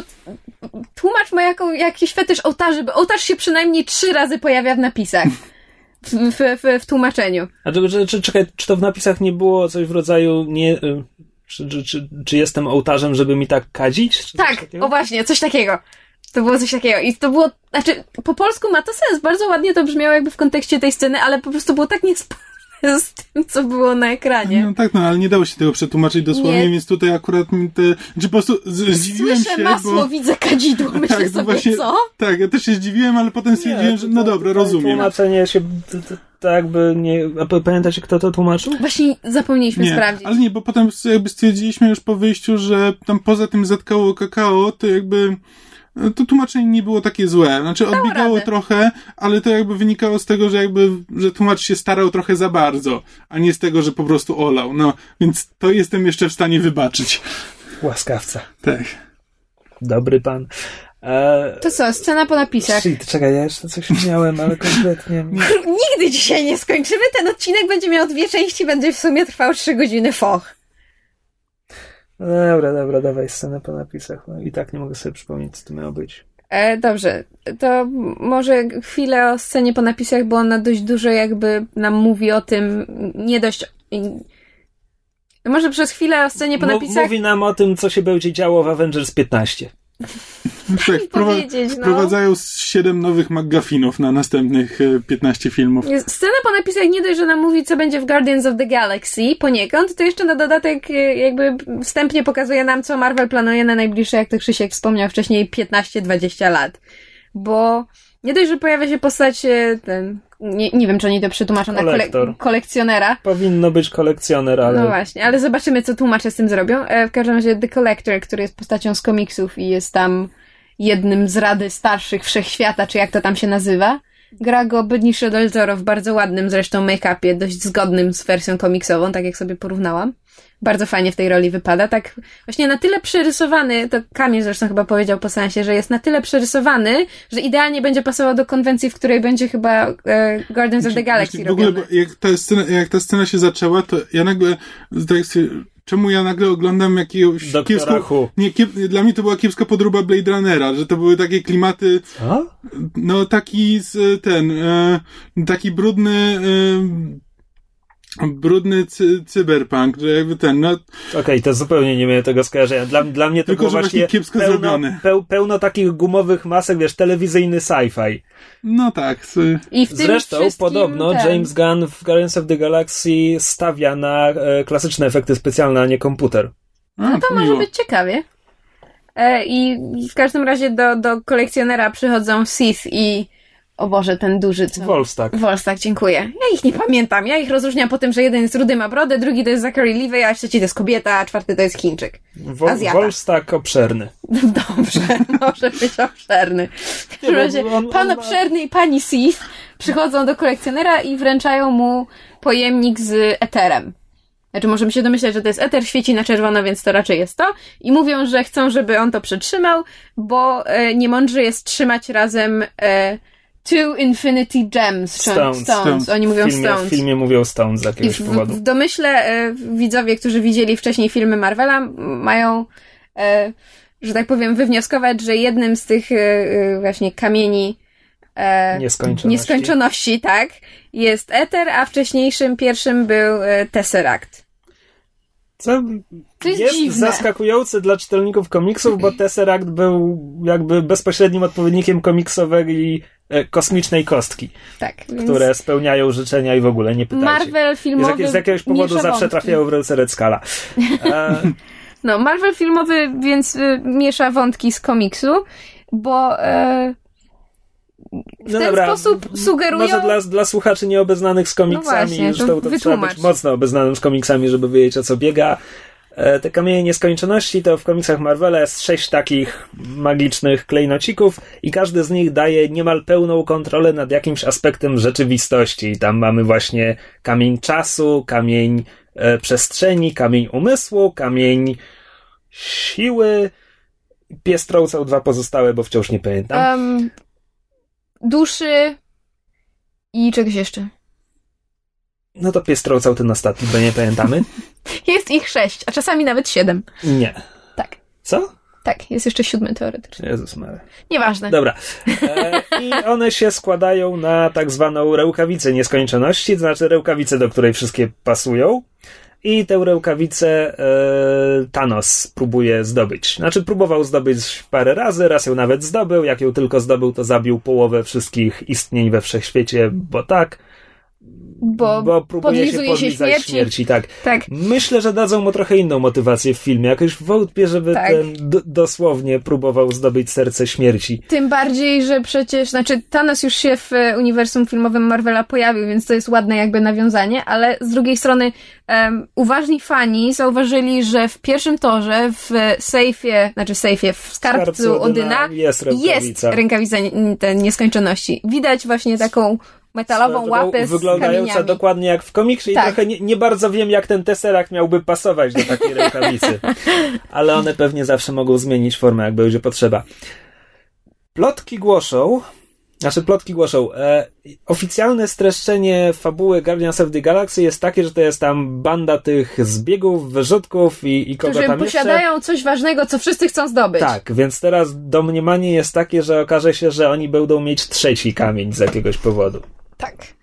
tłumacz ma jaką, jakiś fetysz ołtarzy, bo ołtarz się przynajmniej trzy razy pojawia w napisach. W, w, w, w tłumaczeniu. A czy, czy, czekaj, czy to w napisach nie było coś w rodzaju nie... y, Czy, czy, czy, czy jestem ołtarzem, żeby mi tak kadzić? Tak, o właśnie, coś takiego. To było coś takiego. I to było, znaczy, po polsku ma to sens. Bardzo ładnie to brzmiało jakby w kontekście tej sceny, ale po prostu było tak niespójne [LAUGHS] z tym, co było na ekranie. No tak, no ale nie dało się tego przetłumaczyć dosłownie, Nie. więc tutaj akurat mi te, czy po prostu z, zdziwiłem Słyszę się, masło, bo... widzę kadzidło, [LAUGHS] myślę Tak, sobie, właśnie- co? Tak, ja też się zdziwiłem, ale potem stwierdziłem, że no dobra, rozumiem. Tłumaczenie się tak jakby nie... A p- pamiętacie, kto to tłumaczył? Właśnie zapomnieliśmy Nie, sprawdzić. ale nie, bo potem jakby stwierdziliśmy już po wyjściu, że tam poza tym zatkało kakao, to jakby to tłumaczenie nie było takie złe. Znaczy odbiegało radę. trochę, ale to jakby wynikało z tego, że jakby, że tłumacz się starał trochę za bardzo, a nie z tego, że po prostu olał. No, więc to jestem jeszcze w stanie wybaczyć. Łaskawca. Tak. Dobry pan. E, To co, scena po napisach. shit, czekaj, ja jeszcze coś miałem, ale kompletnie... [LAUGHS] nie- Nigdy dzisiaj nie skończymy. Ten odcinek będzie miał dwie części, będzie w sumie trwał trzy godziny. Foch. No dobra, dobra, dawaj scenę po napisach. No i tak nie mogę sobie przypomnieć, co to miało być. E, dobrze, to może chwilę o scenie po napisach, bo ona dość dużo jakby nam mówi o tym, nie dość... Może przez chwilę o scenie po napisach... Mówi nam o tym, co się będzie działo w Avengers 15. tak, wprowa- powiedzieć, no. wprowadzają siedem nowych McGuffinów na następnych e, 15 filmów. Jest- Scena po napisach nie dość, że nam mówi, co będzie w Guardians of the Galaxy poniekąd, to jeszcze na dodatek e, jakby wstępnie pokazuje nam, co Marvel planuje na najbliższe, jak to Krzysiek wspomniał wcześniej, 15-20 lat. Bo nie dość, że pojawia się postać e, ten, nie, nie wiem, czy oni to przetłumaczą na kole- kolekcjonera. Powinno być kolekcjoner, ale No właśnie, ale zobaczymy, co tłumacze z tym zrobią. E, W każdym razie The Collector, który jest postacią z komiksów i jest tam jednym z Rady Starszych Wszechświata, czy jak to tam się nazywa. Gra go Benicio del Toro w bardzo ładnym zresztą make-upie, dość zgodnym z wersją komiksową, tak jak sobie porównałam. Bardzo fajnie w tej roli wypada. Tak właśnie na tyle przerysowany, to Kamil zresztą chyba powiedział po sensie, że jest na tyle przerysowany, że idealnie będzie pasował do konwencji, w której będzie chyba e, Guardians of the Galaxy Znaczy, w ogóle, jak ta, scena, jak ta scena się zaczęła, to ja nagle, tak sobie, czemu ja nagle oglądam jakiegoś kiepsko, nie, kiep, dla mnie to była kiepska podróba Blade Runnera, że to były takie klimaty, Co? no taki z, ten, e, taki brudny, e, brudny cy, cyberpunk, że jakby ten, no, Okej, to zupełnie nie miałem tego skojarzenia. Dla, dla mnie to Tylko, było że właśnie kiepsko pełno, zrobione. peł, pełno takich gumowych masek, wiesz, telewizyjny sci-fi. no tak, I w tym Zresztą podobno ten- James Gunn w Guardians of the Galaxy stawia na e, klasyczne efekty specjalne, a nie komputer. a, No to może być ciekawie. E, I w każdym razie do, do kolekcjonera przychodzą Sith i o Boże, ten duży co? Wolfstack. Wolfstack, dziękuję. Ja ich nie pamiętam. Ja ich rozróżniam po tym, że jeden jest rudy, ma brodę, drugi to jest Zachary Levi, a trzeci to jest kobieta, a czwarty to jest Chińczyk. Wo- Azjata. Wolfstack obszerny. Dobrze, [LAUGHS] może być obszerny. W każdym bo razie pan obszerny i pani Sith przychodzą do kolekcjonera i wręczają mu pojemnik z eterem. Znaczy, możemy się domyśleć, że to jest eter, świeci na czerwono, więc to raczej jest to. I mówią, że chcą, żeby on to przetrzymał, bo e, niemądrze jest trzymać razem e, Two Infinity Gems. Stones. Stones. Oni mówią W filmie, Stones. w filmie mówią Stones z I jakiegoś w, powodu. w domyśle e, widzowie, którzy widzieli wcześniej filmy Marvela, mają, e, że tak powiem, wywnioskować, że jednym z tych e, właśnie kamieni Nieskończoności. nieskończoności, tak, jest Ether, a wcześniejszym pierwszym był Tesseract. Co To jest jest dziwne. zaskakujące dla czytelników komiksów, bo Tesseract był jakby bezpośrednim odpowiednikiem komiksowej e, kosmicznej kostki, Tak. które spełniają życzenia i w ogóle nie pytajcie. Marvel z, filmowy jakie, z jakiegoś powodu zawsze trafiają w ręce Red Scala. [LAUGHS] E, No, Marvel filmowy więc y, miesza wątki z komiksu, bo e, w no ten dobra, sposób sugerują... Może dla, dla słuchaczy nieobeznanych z komiksami, No właśnie, to to trzeba być mocno obeznanym z komiksami, żeby wiedzieć o co biega. E, Te kamienie nieskończoności to w komiksach Marvela jest sześć takich magicznych klejnocików i każdy z nich daje niemal pełną kontrolę nad jakimś aspektem rzeczywistości. Tam mamy właśnie kamień czasu, kamień e, przestrzeni, kamień umysłu, kamień siły. Pies trącał dwa pozostałe, bo wciąż nie pamiętam. em, duszy i czegoś jeszcze. No to pies trącał ten ostatni, bo nie pamiętamy. [LAUGHS] Jest ich sześć, a czasami nawet siedem. Nie. Tak, Co? tak, jest jeszcze siódmy teoretycznie. Jezus Mary. Nieważne. Dobra. E, I one się składają na tak zwaną rękawicę nieskończoności, to znaczy rękawicę, do której wszystkie pasują. I tę rękawicę e, Thanos próbuje zdobyć. Znaczy, próbował zdobyć parę razy, raz ją nawet zdobył. Jak ją tylko zdobył, to zabił połowę wszystkich istnień we wszechświecie, bo tak. Bo, Bo próbuje się podlizuje się podlizać śmierci. śmierci. Tak. Tak. Myślę, że dadzą mu trochę inną motywację w filmie. Jakoś wątpię, żeby Tak. ten d- dosłownie próbował zdobyć serce śmierci. Tym bardziej, że przecież, znaczy Thanos już się w e, uniwersum filmowym Marvela pojawił, więc to jest ładne jakby nawiązanie, ale z drugiej strony em, uważni fani zauważyli, że w pierwszym torze w sejfie, znaczy sejfie, w skarbcu Odyna Odyna jest rękawica. jest rękawica nieskończoności. Widać właśnie taką metalową łapę z Wyglądająca kamieniami. dokładnie jak w komiksie i Tak. trochę nie, nie bardzo wiem, jak ten Tesseract miałby pasować do takiej [LAUGHS] rękawicy. Ale one pewnie zawsze mogą zmienić formę, jak będzie potrzeba. Plotki głoszą, znaczy plotki głoszą, e, oficjalne streszczenie fabuły Guardians of the Galaxy jest takie, że to jest tam banda tych zbiegów, wyrzutków i, i kogo Którzy tam jeszcze. posiadają coś ważnego, co wszyscy chcą zdobyć. Tak, więc teraz domniemanie jest takie, że okaże się, że oni będą mieć trzeci kamień z jakiegoś powodu. Tak.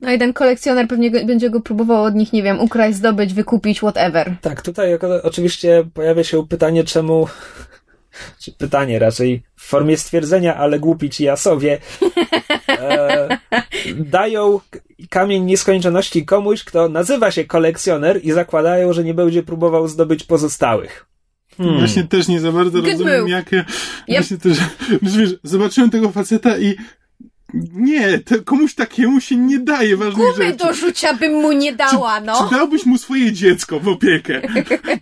No i ten kolekcjoner pewnie go, będzie go próbował od nich, nie wiem, ukraść, zdobyć, wykupić, whatever. Tak, tutaj oczywiście pojawia się pytanie, czemu, czy pytanie raczej w formie stwierdzenia, ale głupi ci jasowie, e, [LAUGHS] dają kamień nieskończoności komuś, kto nazywa się kolekcjoner i zakładają, że nie będzie próbował zdobyć pozostałych. Hmm. Właśnie też nie za bardzo Good rozumiem, move. jakie. Yep. Właśnie też, [LAUGHS] wiesz, zobaczyłem tego faceta i nie, to komuś takiemu się nie daje ważnych Gumy rzeczy. do rzucia bym mu nie dała, no. Czy dałbyś mu swoje dziecko w opiekę?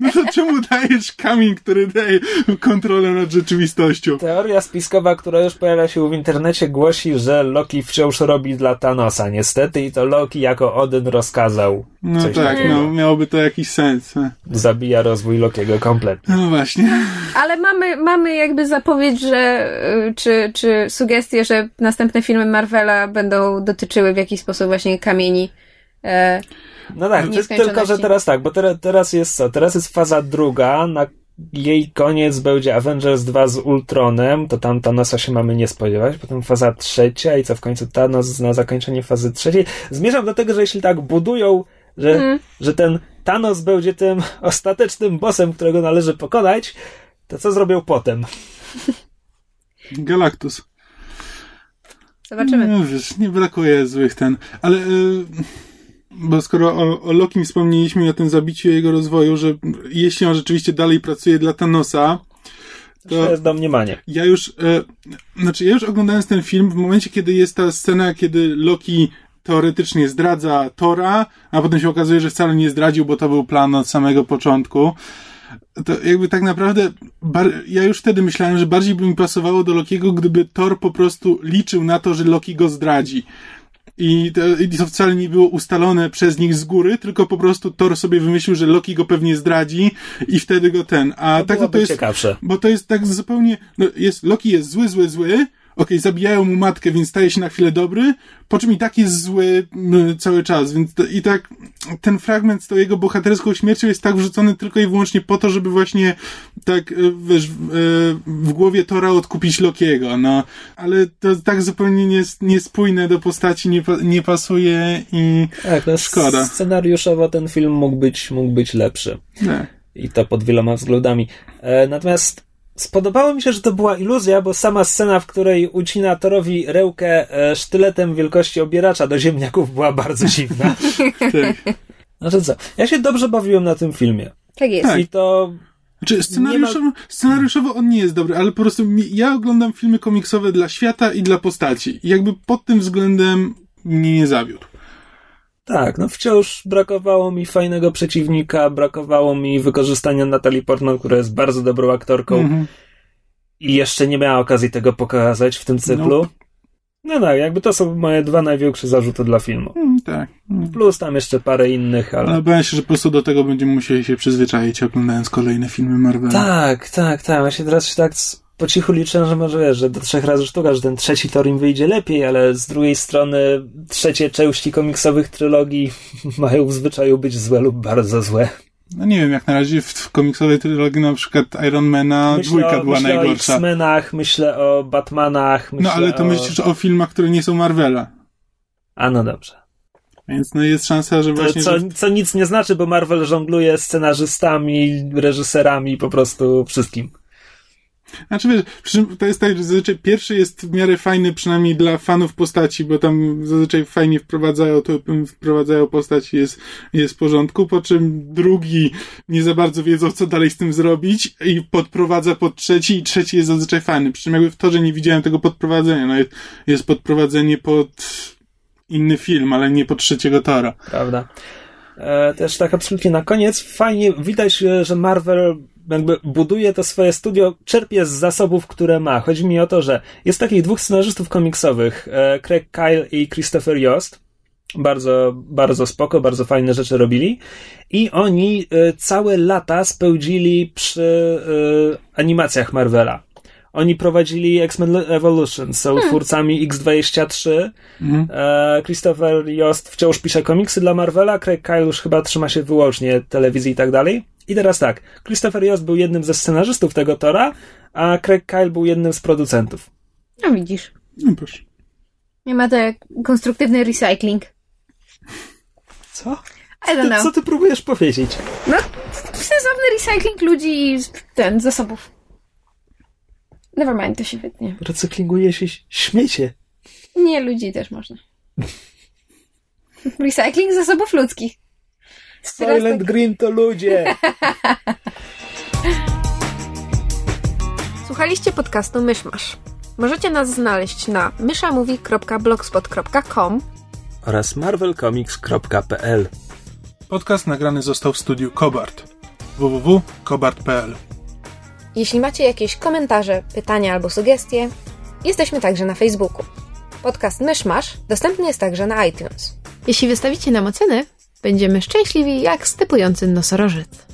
No to czemu dajesz kamień, który daje kontrolę nad rzeczywistością? Teoria spiskowa, która już pojawia się w internecie, głosi, że Loki wciąż robi dla Thanosa, niestety, i to Loki jako Odyn rozkazał. No Coś tak, takiego. no miałoby to jakiś sens. Zabija rozwój Lokiego kompletnie. No właśnie. Ale mamy, mamy jakby zapowiedź, że y, czy, czy sugestie, że następne filmy Marvela będą dotyczyły w jakiś sposób właśnie kamieni. E, No tak, tylko że teraz tak, bo teraz, teraz jest co? Teraz jest faza druga, na jej koniec będzie Avengers 2 z Ultronem, to tam Thanosa się mamy nie spodziewać, potem faza trzecia i co w końcu Thanos na zakończenie fazy trzeciej. Zmierzam do tego, że jeśli tak budują, że, Mhm. że ten Thanos będzie tym [LAUGHS] ostatecznym bossem, którego należy pokonać, to co zrobią potem? Galactus. Zobaczymy. No wiesz, nie brakuje złych ten. Ale. y, bo skoro o, o Lokim wspomnieliśmy i o tym zabiciu jego rozwoju, że jeśli on rzeczywiście dalej pracuje dla Thanosa, To to jest domniemanie. ja już. E, znaczy, ja już oglądając ten film, w momencie, kiedy jest ta scena, kiedy Loki teoretycznie zdradza Tora, a potem się okazuje, że wcale nie zdradził, bo to był plan od samego początku. To jakby tak naprawdę, ja już wtedy myślałem, że bardziej by mi pasowało do Lokiego, gdyby Thor po prostu liczył na to, że Loki go zdradzi. I to, I to wcale nie było ustalone przez nich z góry, tylko po prostu Thor sobie wymyślił, że Loki go pewnie zdradzi i wtedy go ten. A To tak to, to jest. ciekawsze. Bo to jest tak zupełnie. No jest, Loki jest zły, zły, zły. Okej, zabijają mu matkę, więc staje się na chwilę dobry, po czym i tak jest zły cały czas, więc to, i tak ten fragment z tą jego bohaterską śmiercią jest tak wrzucony tylko i wyłącznie po to, żeby właśnie tak, e, wiesz, w, e, w głowie Tora odkupić Lokiego, no. Ale to tak zupełnie nies- niespójne do postaci, nie, nie pasuje i Tak, no Szkoda. Scenariuszowo ten film mógł być, mógł być lepszy. nie. I to pod wieloma względami. E, natomiast spodobało mi się, że to była iluzja, bo sama scena, w której ucina Torowi rełkę e, sztyletem wielkości obieracza do ziemniaków była bardzo dziwna. [LAUGHS] Tak. Znaczy co? Ja się dobrze bawiłem na tym filmie. Tak jest. Tak. I to Znaczy, scenariuszowo, scenariuszowo on nie jest dobry, ale po prostu mi, ja oglądam filmy komiksowe dla świata i dla postaci. I jakby pod tym względem mnie nie zawiódł. Tak, no wciąż brakowało mi fajnego przeciwnika, brakowało mi wykorzystania Natalie Portman, która jest bardzo dobrą aktorką Mhm. i jeszcze nie miała okazji tego pokazać w tym cyklu. Nope. No tak, jakby to są moje dwa największe zarzuty dla filmu. Mm, tak. Mm. Plus tam jeszcze parę innych, ale... Ale obawiam się, że po prostu do tego będziemy musieli się przyzwyczaić, oglądając kolejne filmy Marvela. Tak, tak, tak. Właśnie teraz się tak po cichu liczę, że może wiesz, że do trzech razy sztuka, że ten trzeci tor im wyjdzie lepiej, ale z drugiej strony trzecie części komiksowych trylogii [LAUGHS] mają w zwyczaju być złe lub bardzo złe. No nie wiem, jak na razie w, komiksowej trylogii na przykład Ironmana dwójka o, była myślę o najgorsza. X-Menach, myślę o Batmanach, myślę No ale to o... myślisz o filmach, które nie są Marvela. A no dobrze. Więc no jest szansa, że To, właśnie... co, że... co nic nie znaczy, bo Marvel żongluje scenarzystami, reżyserami, po prostu wszystkim. Znaczy wiesz, to jest tak, że zazwyczaj pierwszy jest w miarę fajny, przynajmniej dla fanów postaci, bo tam zazwyczaj fajnie wprowadzają to, wprowadzają postaci, jest, jest w porządku, po czym drugi nie za bardzo wiedzą, co dalej z tym zrobić i podprowadza pod trzeci i trzeci jest zazwyczaj fajny. Przy czym jakby w torze nie widziałem tego podprowadzenia, no jest, jest podprowadzenie pod inny film, ale nie pod trzeciego tora. prawda? E, też tak absolutnie na koniec, fajnie widać, że Marvel jakby buduje to swoje studio, czerpie z zasobów, które ma. Chodzi mi o to, że jest takich dwóch scenarzystów komiksowych, e, Craig Kyle i Christopher Yost. Bardzo, bardzo spoko, bardzo fajne rzeczy robili. I oni e, całe lata spełdzili przy e, animacjach Marvela. Oni prowadzili X-Men Evolution, są twórcami X23, Mhm. E, Christopher Yost wciąż pisze komiksy dla Marvela, Craig Kyle już chyba trzyma się wyłącznie telewizji i tak dalej. I teraz tak, Christopher Yost był jednym ze scenarzystów tego Tora, a Craig Kyle był jednym z producentów. No widzisz. No proszę. Nie ma to jak konstruktywny recycling. Co? I don't Ty, know. co ty próbujesz powiedzieć? No, sensowny recycling ludzi i ten, zasobów. Nevermind, to się wytnie. Recyklinguje się śmiecie. Nie, ludzi też można. [LAUGHS] Recycling zasobów ludzkich. Silent Green to ludzie! [LAUGHS] Słuchaliście podcastu Myszmasz. Możecie nas znaleźć na myszamovie.blogspot.com oraz marvelcomics.pl Podcast nagrany został w studiu Kobart. www.kobart.pl Jeśli macie jakieś komentarze, pytania albo sugestie, jesteśmy także na Facebooku. Podcast Myszmasz dostępny jest także na iTunes. Jeśli wystawicie nam oceny, będziemy szczęśliwi jak stypujący nosorożec.